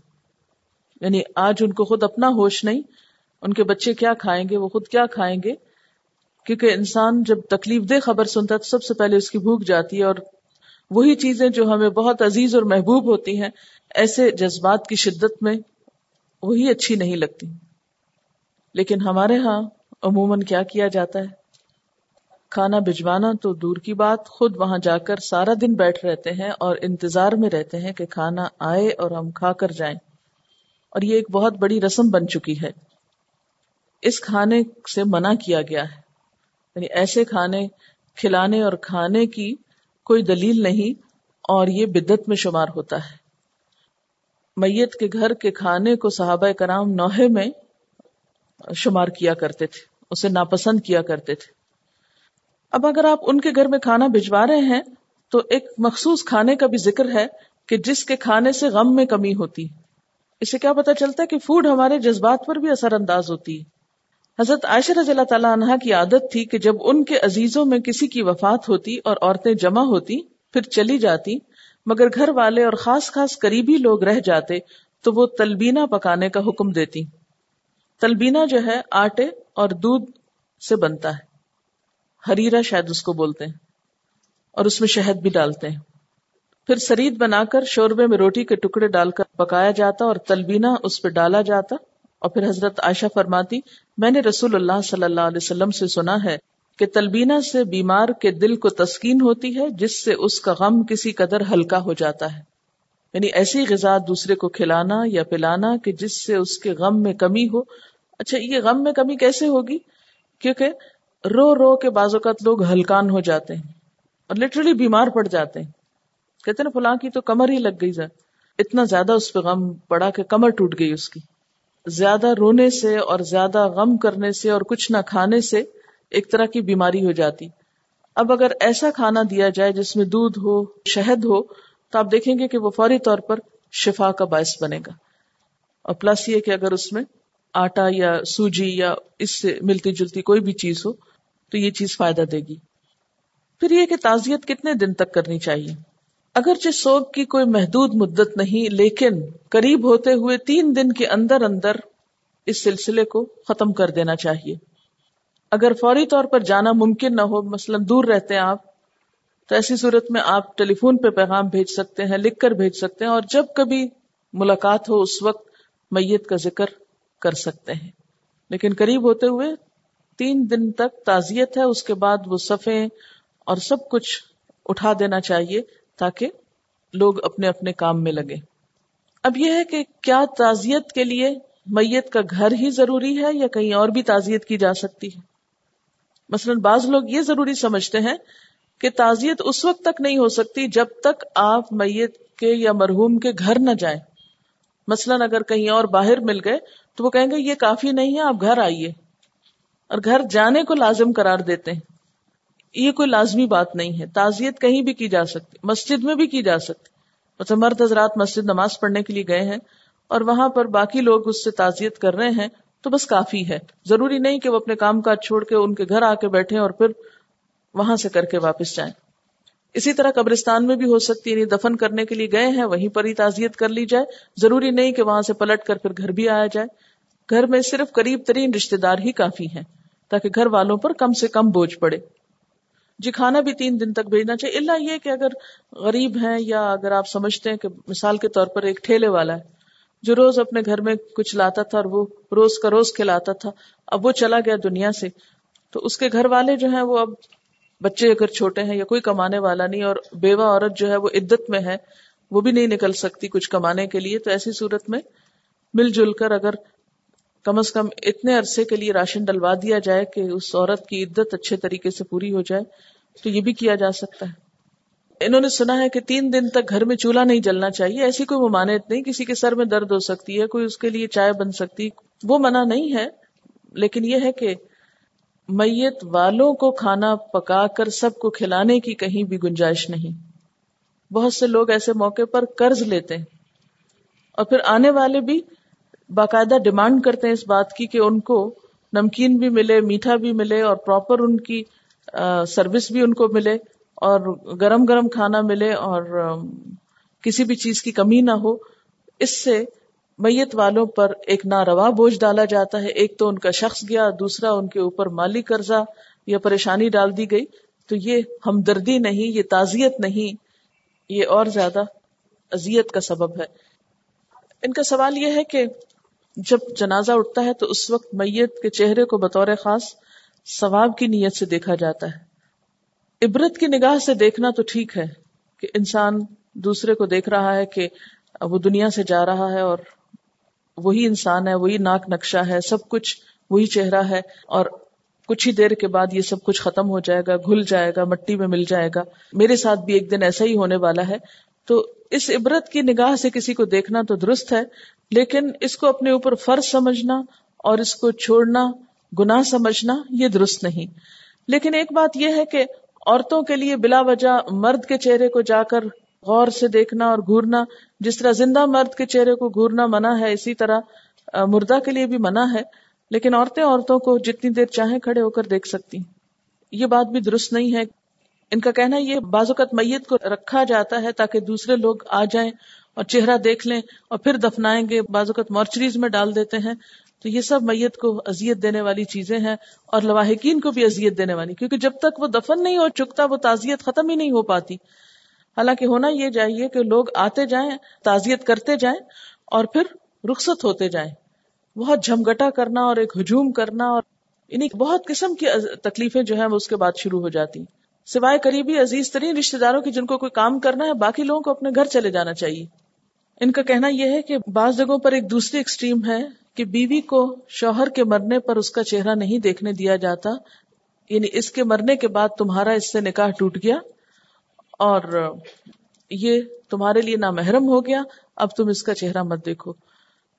یعنی آج ان کو خود اپنا ہوش نہیں، ان کے بچے کیا کھائیں گے، وہ خود کیا کھائیں گے؟ کیونکہ انسان جب تکلیف دہ خبر سنتا ہے تو سب سے پہلے اس کی بھوک جاتی ہے اور وہی چیزیں جو ہمیں بہت عزیز اور محبوب ہوتی ہیں، ایسے جذبات کی شدت میں وہی اچھی نہیں لگتی۔ لیکن ہمارے ہاں عموماً کیا کیا جاتا ہے؟ کھانا بھجوانا تو دور کی بات، خود وہاں جا کر سارا دن بیٹھ رہتے ہیں اور انتظار میں رہتے ہیں کہ کھانا آئے اور ہم کھا کر جائیں۔ اور یہ ایک بہت بڑی رسم بن چکی ہے۔ اس کھانے سے منع کیا گیا ہے۔ یعنی ایسے کھانے، کھلانے اور کھانے کی کوئی دلیل نہیں اور یہ بدت میں شمار ہوتا ہے۔ میت کے گھر کے کھانے کو صحابہ کرام نوحے میں شمار کیا کرتے تھے، اسے ناپسند کیا کرتے تھے۔ اب اگر آپ ان کے گھر میں کھانا بھجوا رہے ہیں، تو ایک مخصوص کھانے کا بھی ذکر ہے کہ جس کے کھانے سے غم میں کمی ہوتی۔ اسے کیا پتا چلتا ہے کہ فوڈ ہمارے جذبات پر بھی اثر انداز ہوتی۔ ہے حضرت عائشہ رضی اللہ تعالیٰ عنہ کی عادت تھی کہ جب ان کے عزیزوں میں کسی کی وفات ہوتی اور عورتیں جمع ہوتی، پھر چلی جاتی، مگر گھر والے اور خاص خاص قریبی لوگ رہ جاتے، تو وہ تلبینہ پکانے کا حکم دیتی۔ تلبینہ جو ہے آٹے اور دودھ سے بنتا ہے۔ ہریرا شاید اس کو بولتے ہیں، اور اس میں شہد بھی ڈالتے ہیں۔ پھر سرید بنا کر شوربے میں روٹی کے ٹکڑے ڈال کر پکایا جاتا اور تلبینہ اس پہ ڈالا جاتا۔ اور پھر حضرت عائشہ فرماتی، میں نے رسول اللہ صلی اللہ علیہ وسلم سے سنا ہے کہ تلبینہ سے بیمار کے دل کو تسکین ہوتی ہے، جس سے اس کا غم کسی قدر ہلکا ہو جاتا ہے۔ یعنی ایسی غذا دوسرے کو کھلانا یا پلانا کہ جس سے اس کے غم میں کمی ہو۔ اچھا یہ غم میں کمی کیسے ہوگی؟ کیونکہ رو رو کے بعض اوقات لوگ ہلکان ہو جاتے ہیں اور لٹرلی بیمار پڑ جاتے ہیں۔ کہتے نا، فلاں کی تو کمر ہی لگ گئی۔ اتنا زیادہ اس پہ غم پڑا کہ کمر ٹوٹ گئی اس کی۔ زیادہ رونے سے اور زیادہ غم کرنے سے اور کچھ نہ کھانے سے ایک طرح کی بیماری ہو جاتی۔ اب اگر ایسا کھانا دیا جائے جس میں دودھ ہو، شہد ہو، تو آپ دیکھیں گے کہ وہ فوری طور پر شفا کا باعث بنے گا۔ اور پلس یہ کہ اگر اس میں آٹا یا سوجی یا اس سے ملتی جلتی کوئی بھی چیز ہو، تو یہ چیز فائدہ دے گی۔ پھر یہ کہ تعزیت کتنے دن تک کرنی چاہیے؟ اگرچہ سوگ کی کوئی محدود مدت نہیں، لیکن قریب ہوتے ہوئے تین دن کے اندر اندر اس سلسلے کو ختم کر دینا چاہیے۔ اگر فوری طور پر جانا ممکن نہ ہو، مثلا دور رہتے ہیں آپ، تو ایسی صورت میں آپ ٹیلی فون پہ پیغام بھیج سکتے ہیں، لکھ کر بھیج سکتے ہیں، اور جب کبھی ملاقات ہو، اس وقت میت کا ذکر کر سکتے ہیں۔ لیکن قریب ہوتے ہوئے تین دن تک تعزیت ہے، اس کے بعد وہ صفے اور سب کچھ اٹھا دینا چاہیے۔ تاکہ لوگ اپنے اپنے کام میں لگے اب یہ ہے کہ کیا تعزیت کے لیے میت کا گھر ہی ضروری ہے یا کہیں اور بھی تعزیت کی جا سکتی ہے؟ مثلا بعض لوگ یہ ضروری سمجھتے ہیں کہ تعزیت اس وقت تک نہیں ہو سکتی جب تک آپ میت کے یا مرحوم کے گھر نہ جائیں۔ مثلا اگر کہیں اور باہر مل گئے تو وہ کہیں گے، یہ کافی نہیں ہے، آپ گھر آئیے۔ اور گھر جانے کو لازم قرار دیتے ہیں۔ یہ کوئی لازمی بات نہیں ہے۔ تعزیت کہیں بھی کی جا سکتی، مسجد میں بھی کی جا سکتی۔ مطلب مرد حضرات مسجد نماز پڑھنے کے لیے گئے ہیں اور وہاں پر باقی لوگ اس سے تعزیت کر رہے ہیں تو بس کافی ہے۔ ضروری نہیں کہ وہ اپنے کام کاج چھوڑ کے ان کے گھر آ کے بیٹھے اور پھر وہاں سے کر کے واپس جائیں۔ اسی طرح قبرستان میں بھی ہو سکتی یعنی دفن کرنے کے لیے گئے ہیں، وہیں پر ہی تعزیت کر لی جائے۔ ضروری نہیں کہ وہاں سے پلٹ کر پھر گھر بھی آیا جائے۔ گھر میں صرف قریب ترین رشتے دار ہی کافی ہیں تاکہ گھر والوں پر کم سے کم بوجھ پڑے۔ جی کھانا بھی تین دن تک بھیجنا چاہیے۔ اللہ یہ کہ اگر غریب ہیں یا اگر آپ سمجھتے ہیں کہ مثال کے طور پر ایک ٹھیلے والا ہے، جو روز اپنے گھر میں کچھ لاتا تھا اور وہ روز کا روز کھلاتا تھا، اب وہ چلا گیا دنیا سے، تو اس کے گھر والے جو ہیں وہ اب بچے اگر چھوٹے ہیں یا کوئی کمانے والا نہیں، اور بیوہ عورت جو ہے وہ عدت میں ہے، وہ بھی نہیں نکل سکتی کچھ کمانے کے لیے، تو ایسی صورت میں مل جل کر اگر کم از کم اتنے عرصے کے لیے راشن ڈلوا دیا جائے کہ اس عورت کی عدت اچھے طریقے سے پوری ہو جائے، تو یہ بھی کیا جا سکتا ہے۔ انہوں نے سنا ہے کہ تین دن تک گھر میں چولہا نہیں جلنا چاہیے، ایسی کوئی ممانعت نہیں، کسی کے سر میں درد ہو سکتی ہے، کوئی اس کے لیے چائے بن سکتی، وہ منع نہیں ہے۔ لیکن یہ ہے کہ میت والوں کو کھانا پکا کر سب کو کھلانے کی کہیں بھی گنجائش نہیں۔ بہت سے لوگ ایسے موقع پر قرض لیتے ہیں۔ اور پھر آنے والے بھی باقاعدہ ڈیمانڈ کرتے ہیں اس بات کی کہ ان کو نمکین بھی ملے، میٹھا بھی ملے اور پراپر ان کی سروس بھی ان کو ملے اور گرم گرم کھانا ملے اور کسی بھی چیز کی کمی نہ ہو۔ اس سے میت والوں پر ایک ناروا بوجھ ڈالا جاتا ہے۔ ایک تو ان کا شخص گیا، دوسرا ان کے اوپر مالی قرضہ یا پریشانی ڈال دی گئی۔ تو یہ ہمدردی نہیں، یہ تعزیت نہیں، یہ اور زیادہ اذیت کا سبب ہے۔ ان کا سوال یہ ہے کہ جب جنازہ اٹھتا ہے تو اس وقت میت کے چہرے کو بطور خاص ثواب کی نیت سے دیکھا جاتا ہے۔ عبرت کی نگاہ سے دیکھنا تو ٹھیک ہے کہ انسان دوسرے کو دیکھ رہا ہے کہ وہ دنیا سے جا رہا ہے اور وہی انسان ہے، وہی ناک نقشہ ہے، سب کچھ وہی چہرہ ہے اور کچھ ہی دیر کے بعد یہ سب کچھ ختم ہو جائے گا، گھل جائے گا، مٹی میں مل جائے گا۔ میرے ساتھ بھی ایک دن ایسا ہی ہونے والا ہے۔ تو اس عبرت کی نگاہ سے کسی کو دیکھنا تو درست ہے، لیکن اس کو اپنے اوپر فرض سمجھنا اور اس کو چھوڑنا، گناہ سمجھنا یہ درست نہیں۔ لیکن ایک بات یہ ہے کہ عورتوں کے لیے بلا وجہ مرد کے چہرے کو جا کر غور سے دیکھنا اور گورنا، جس طرح زندہ مرد کے چہرے کو گورنا منع ہے، اسی طرح مردہ کے لیے بھی منع ہے۔ لیکن عورتیں عورتوں کو جتنی دیر چاہیں کھڑے ہو کر دیکھ سکتی یہ بات بھی درست نہیں ہے۔ ان کا کہنا یہ بعض اوقات میت کو رکھا جاتا ہے تاکہ دوسرے لوگ آ جائیں اور چہرہ دیکھ لیں اور پھر دفنائیں گے، بعض اوقات مارچریز میں ڈال دیتے ہیں۔ تو یہ سب میت کو اذیت دینے والی چیزیں ہیں اور لواحقین کو بھی اذیت دینے والی، کیونکہ جب تک وہ دفن نہیں ہو چکتا، وہ تعزیت ختم ہی نہیں ہو پاتی۔ حالانکہ ہونا یہ چاہیے کہ لوگ آتے جائیں، تعزیت کرتے جائیں اور پھر رخصت ہوتے جائیں۔ بہت جھمگٹا کرنا اور ایک ہجوم کرنا اور یعنی بہت قسم کی تکلیفیں جو ہیں وہ اس کے بعد شروع ہو جاتی۔ سوائے قریبی عزیز ترین رشتے داروں کی جن کو کوئی کام کرنا ہے، باقی لوگوں کو اپنے گھر چلے جانا چاہیے۔ ان کا کہنا یہ ہے کہ بعض جگہوں پر ایک دوسری ایکسٹریم ہے کہ بیوی کو شوہر کے مرنے پر اس کا چہرہ نہیں دیکھنے دیا جاتا۔ یعنی اس کے مرنے کے بعد تمہارا اس سے نکاح ٹوٹ گیا اور یہ تمہارے لیے نامحرم ہو گیا۔ اب تم اس کا چہرہ مت دیکھو۔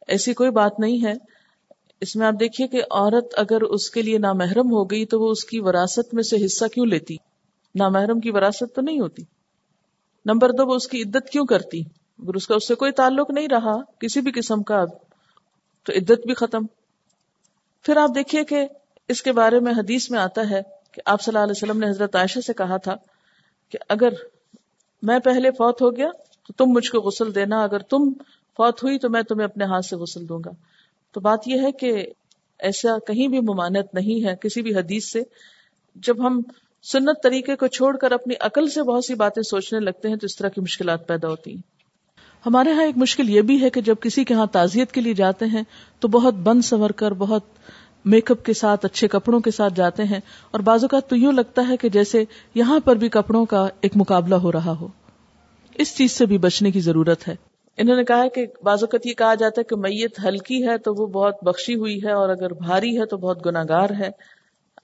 ایسی کوئی بات نہیں ہے۔ اس میں آپ دیکھیے کہ عورت اگر اس کے لیے نامحرم ہو گئی تو وہ اس کی وراثت میں سے حصہ کیوں لیتی؟ نامحرم کی وراثت تو نہیں ہوتی۔ نمبر دو، وہ اس کی عدت کیوں کرتی؟ اگر اس کا اس سے کوئی تعلق نہیں رہا، کسی بھی قسم کا، تو عدت بھی ختم۔ پھر آپ دیکھیے کہ اس کے بارے میں حدیث میں آتا ہے کہ آپ صلی اللہ علیہ وسلم نے حضرت عائشہ سے کہا تھا کہ اگر میں پہلے فوت ہو گیا تو تم مجھ کو غسل دینا، اگر تم فوت ہوئی تو میں تمہیں اپنے ہاتھ سے غسل دوں گا۔ تو بات یہ ہے کہ ایسا کہیں بھی ممانت نہیں ہے کسی بھی حدیث سے۔ جب ہم سنت طریقے کو چھوڑ کر اپنی عقل سے بہت سی باتیں سوچنے لگتے ہیں تو اس طرح کی مشکلات پیدا ہوتی ہیں۔ ہمارے ہاں ایک مشکل یہ بھی ہے کہ جب کسی کے ہاں تعزیت کے لیے جاتے ہیں تو بہت بند سنور کر، بہت میک اپ کے ساتھ، اچھے کپڑوں کے ساتھ جاتے ہیں اور بازو کا تو یوں لگتا ہے کہ جیسے یہاں پر بھی کپڑوں کا ایک مقابلہ ہو رہا ہو۔ اس چیز سے بھی بچنے کی ضرورت ہے۔ انہوں نے کہا کہ بازوقت یہ کہا جاتا ہے کہ میت ہلکی ہے تو وہ بہت بخشی ہوئی ہے اور اگر بھاری ہے تو بہت گناگار ہے۔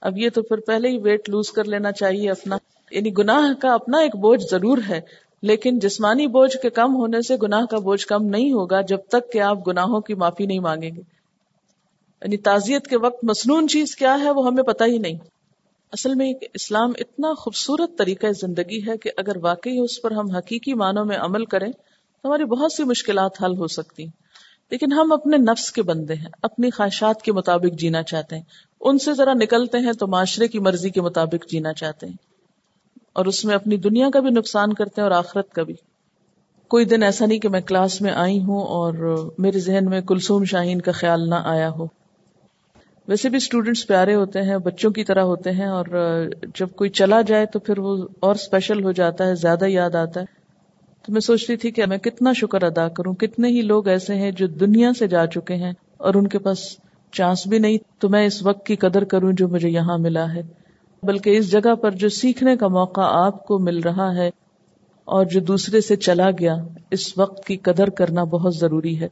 اب یہ تو پھر پہلے ہی ویٹ لوز کر لینا چاہیے اپنا۔ یعنی گناہ کا اپنا ایک بوجھ ضرور ہے، لیکن جسمانی بوجھ کے کم ہونے سے گناہ کا بوجھ کم نہیں ہوگا جب تک کہ آپ گناہوں کی معافی نہیں مانگیں گے۔ یعنی تعزیت کے وقت مصنون چیز کیا ہے وہ ہمیں پتہ ہی نہیں۔ اصل میں اسلام اتنا خوبصورت طریقہ زندگی ہے کہ اگر واقعی اس پر ہم حقیقی معنوں میں عمل کریں، تو ہماری بہت سی مشکلات حل ہو سکتی۔ لیکن ہم اپنے نفس کے بندے ہیں، اپنی خواہشات کے مطابق جینا چاہتے ہیں۔ ان سے ذرا نکلتے ہیں تو معاشرے کی مرضی کے مطابق جینا چاہتے ہیں۔ اور اس میں اپنی دنیا کا بھی نقصان کرتے ہیں اور آخرت کا بھی۔ کوئی دن ایسا نہیں کہ میں کلاس میں آئی ہوں اور میرے ذہن میں کلسوم شاہین کا خیال نہ آیا ہو۔ ویسے بھی اسٹوڈینٹس پیارے ہوتے ہیں، بچوں کی طرح ہوتے ہیں اور جب کوئی چلا جائے تو پھر وہ اور اسپیشل ہو جاتا ہے، زیادہ یاد آتا ہے۔ تو میں سوچ رہی تھی کہ میں کتنا شکر ادا کروں، کتنے ہی لوگ ایسے ہیں جو دنیا سے جا چکے ہیں اور ان کے پاس چانس بھی نہیں، تو میں اس وقت کی قدر کروں جو مجھے یہاں ملا ہے۔ بلکہ اس جگہ پر جو سیکھنے کا موقع آپ کو مل رہا ہے اور جو دوسرے سے چلا گیا، اس وقت کی قدر کرنا بہت ضروری ہے۔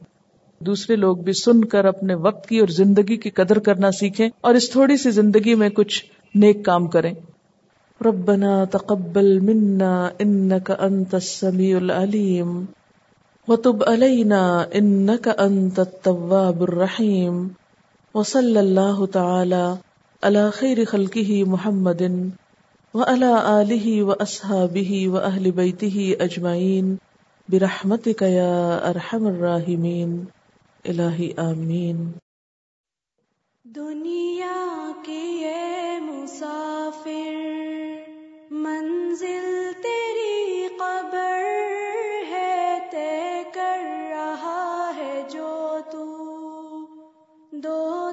دوسرے لوگ بھی سن کر اپنے وقت کی اور زندگی کی قدر کرنا سیکھیں اور اس تھوڑی سی زندگی میں کچھ نیک کام کریں۔ ربنا تقبل منا انك انت السميع العليم وتب علينا انك انت التواب الرحيم وصلى الله تعالى على خير خلقه محمد وعلى آله وأصحابه وأهل بيته أجمعين برحمتك يا أرحم الراحمين. الہی آمین دنیا کے مسافر منزل تیری قبر ہے طے کر رہا ہے جو تو دو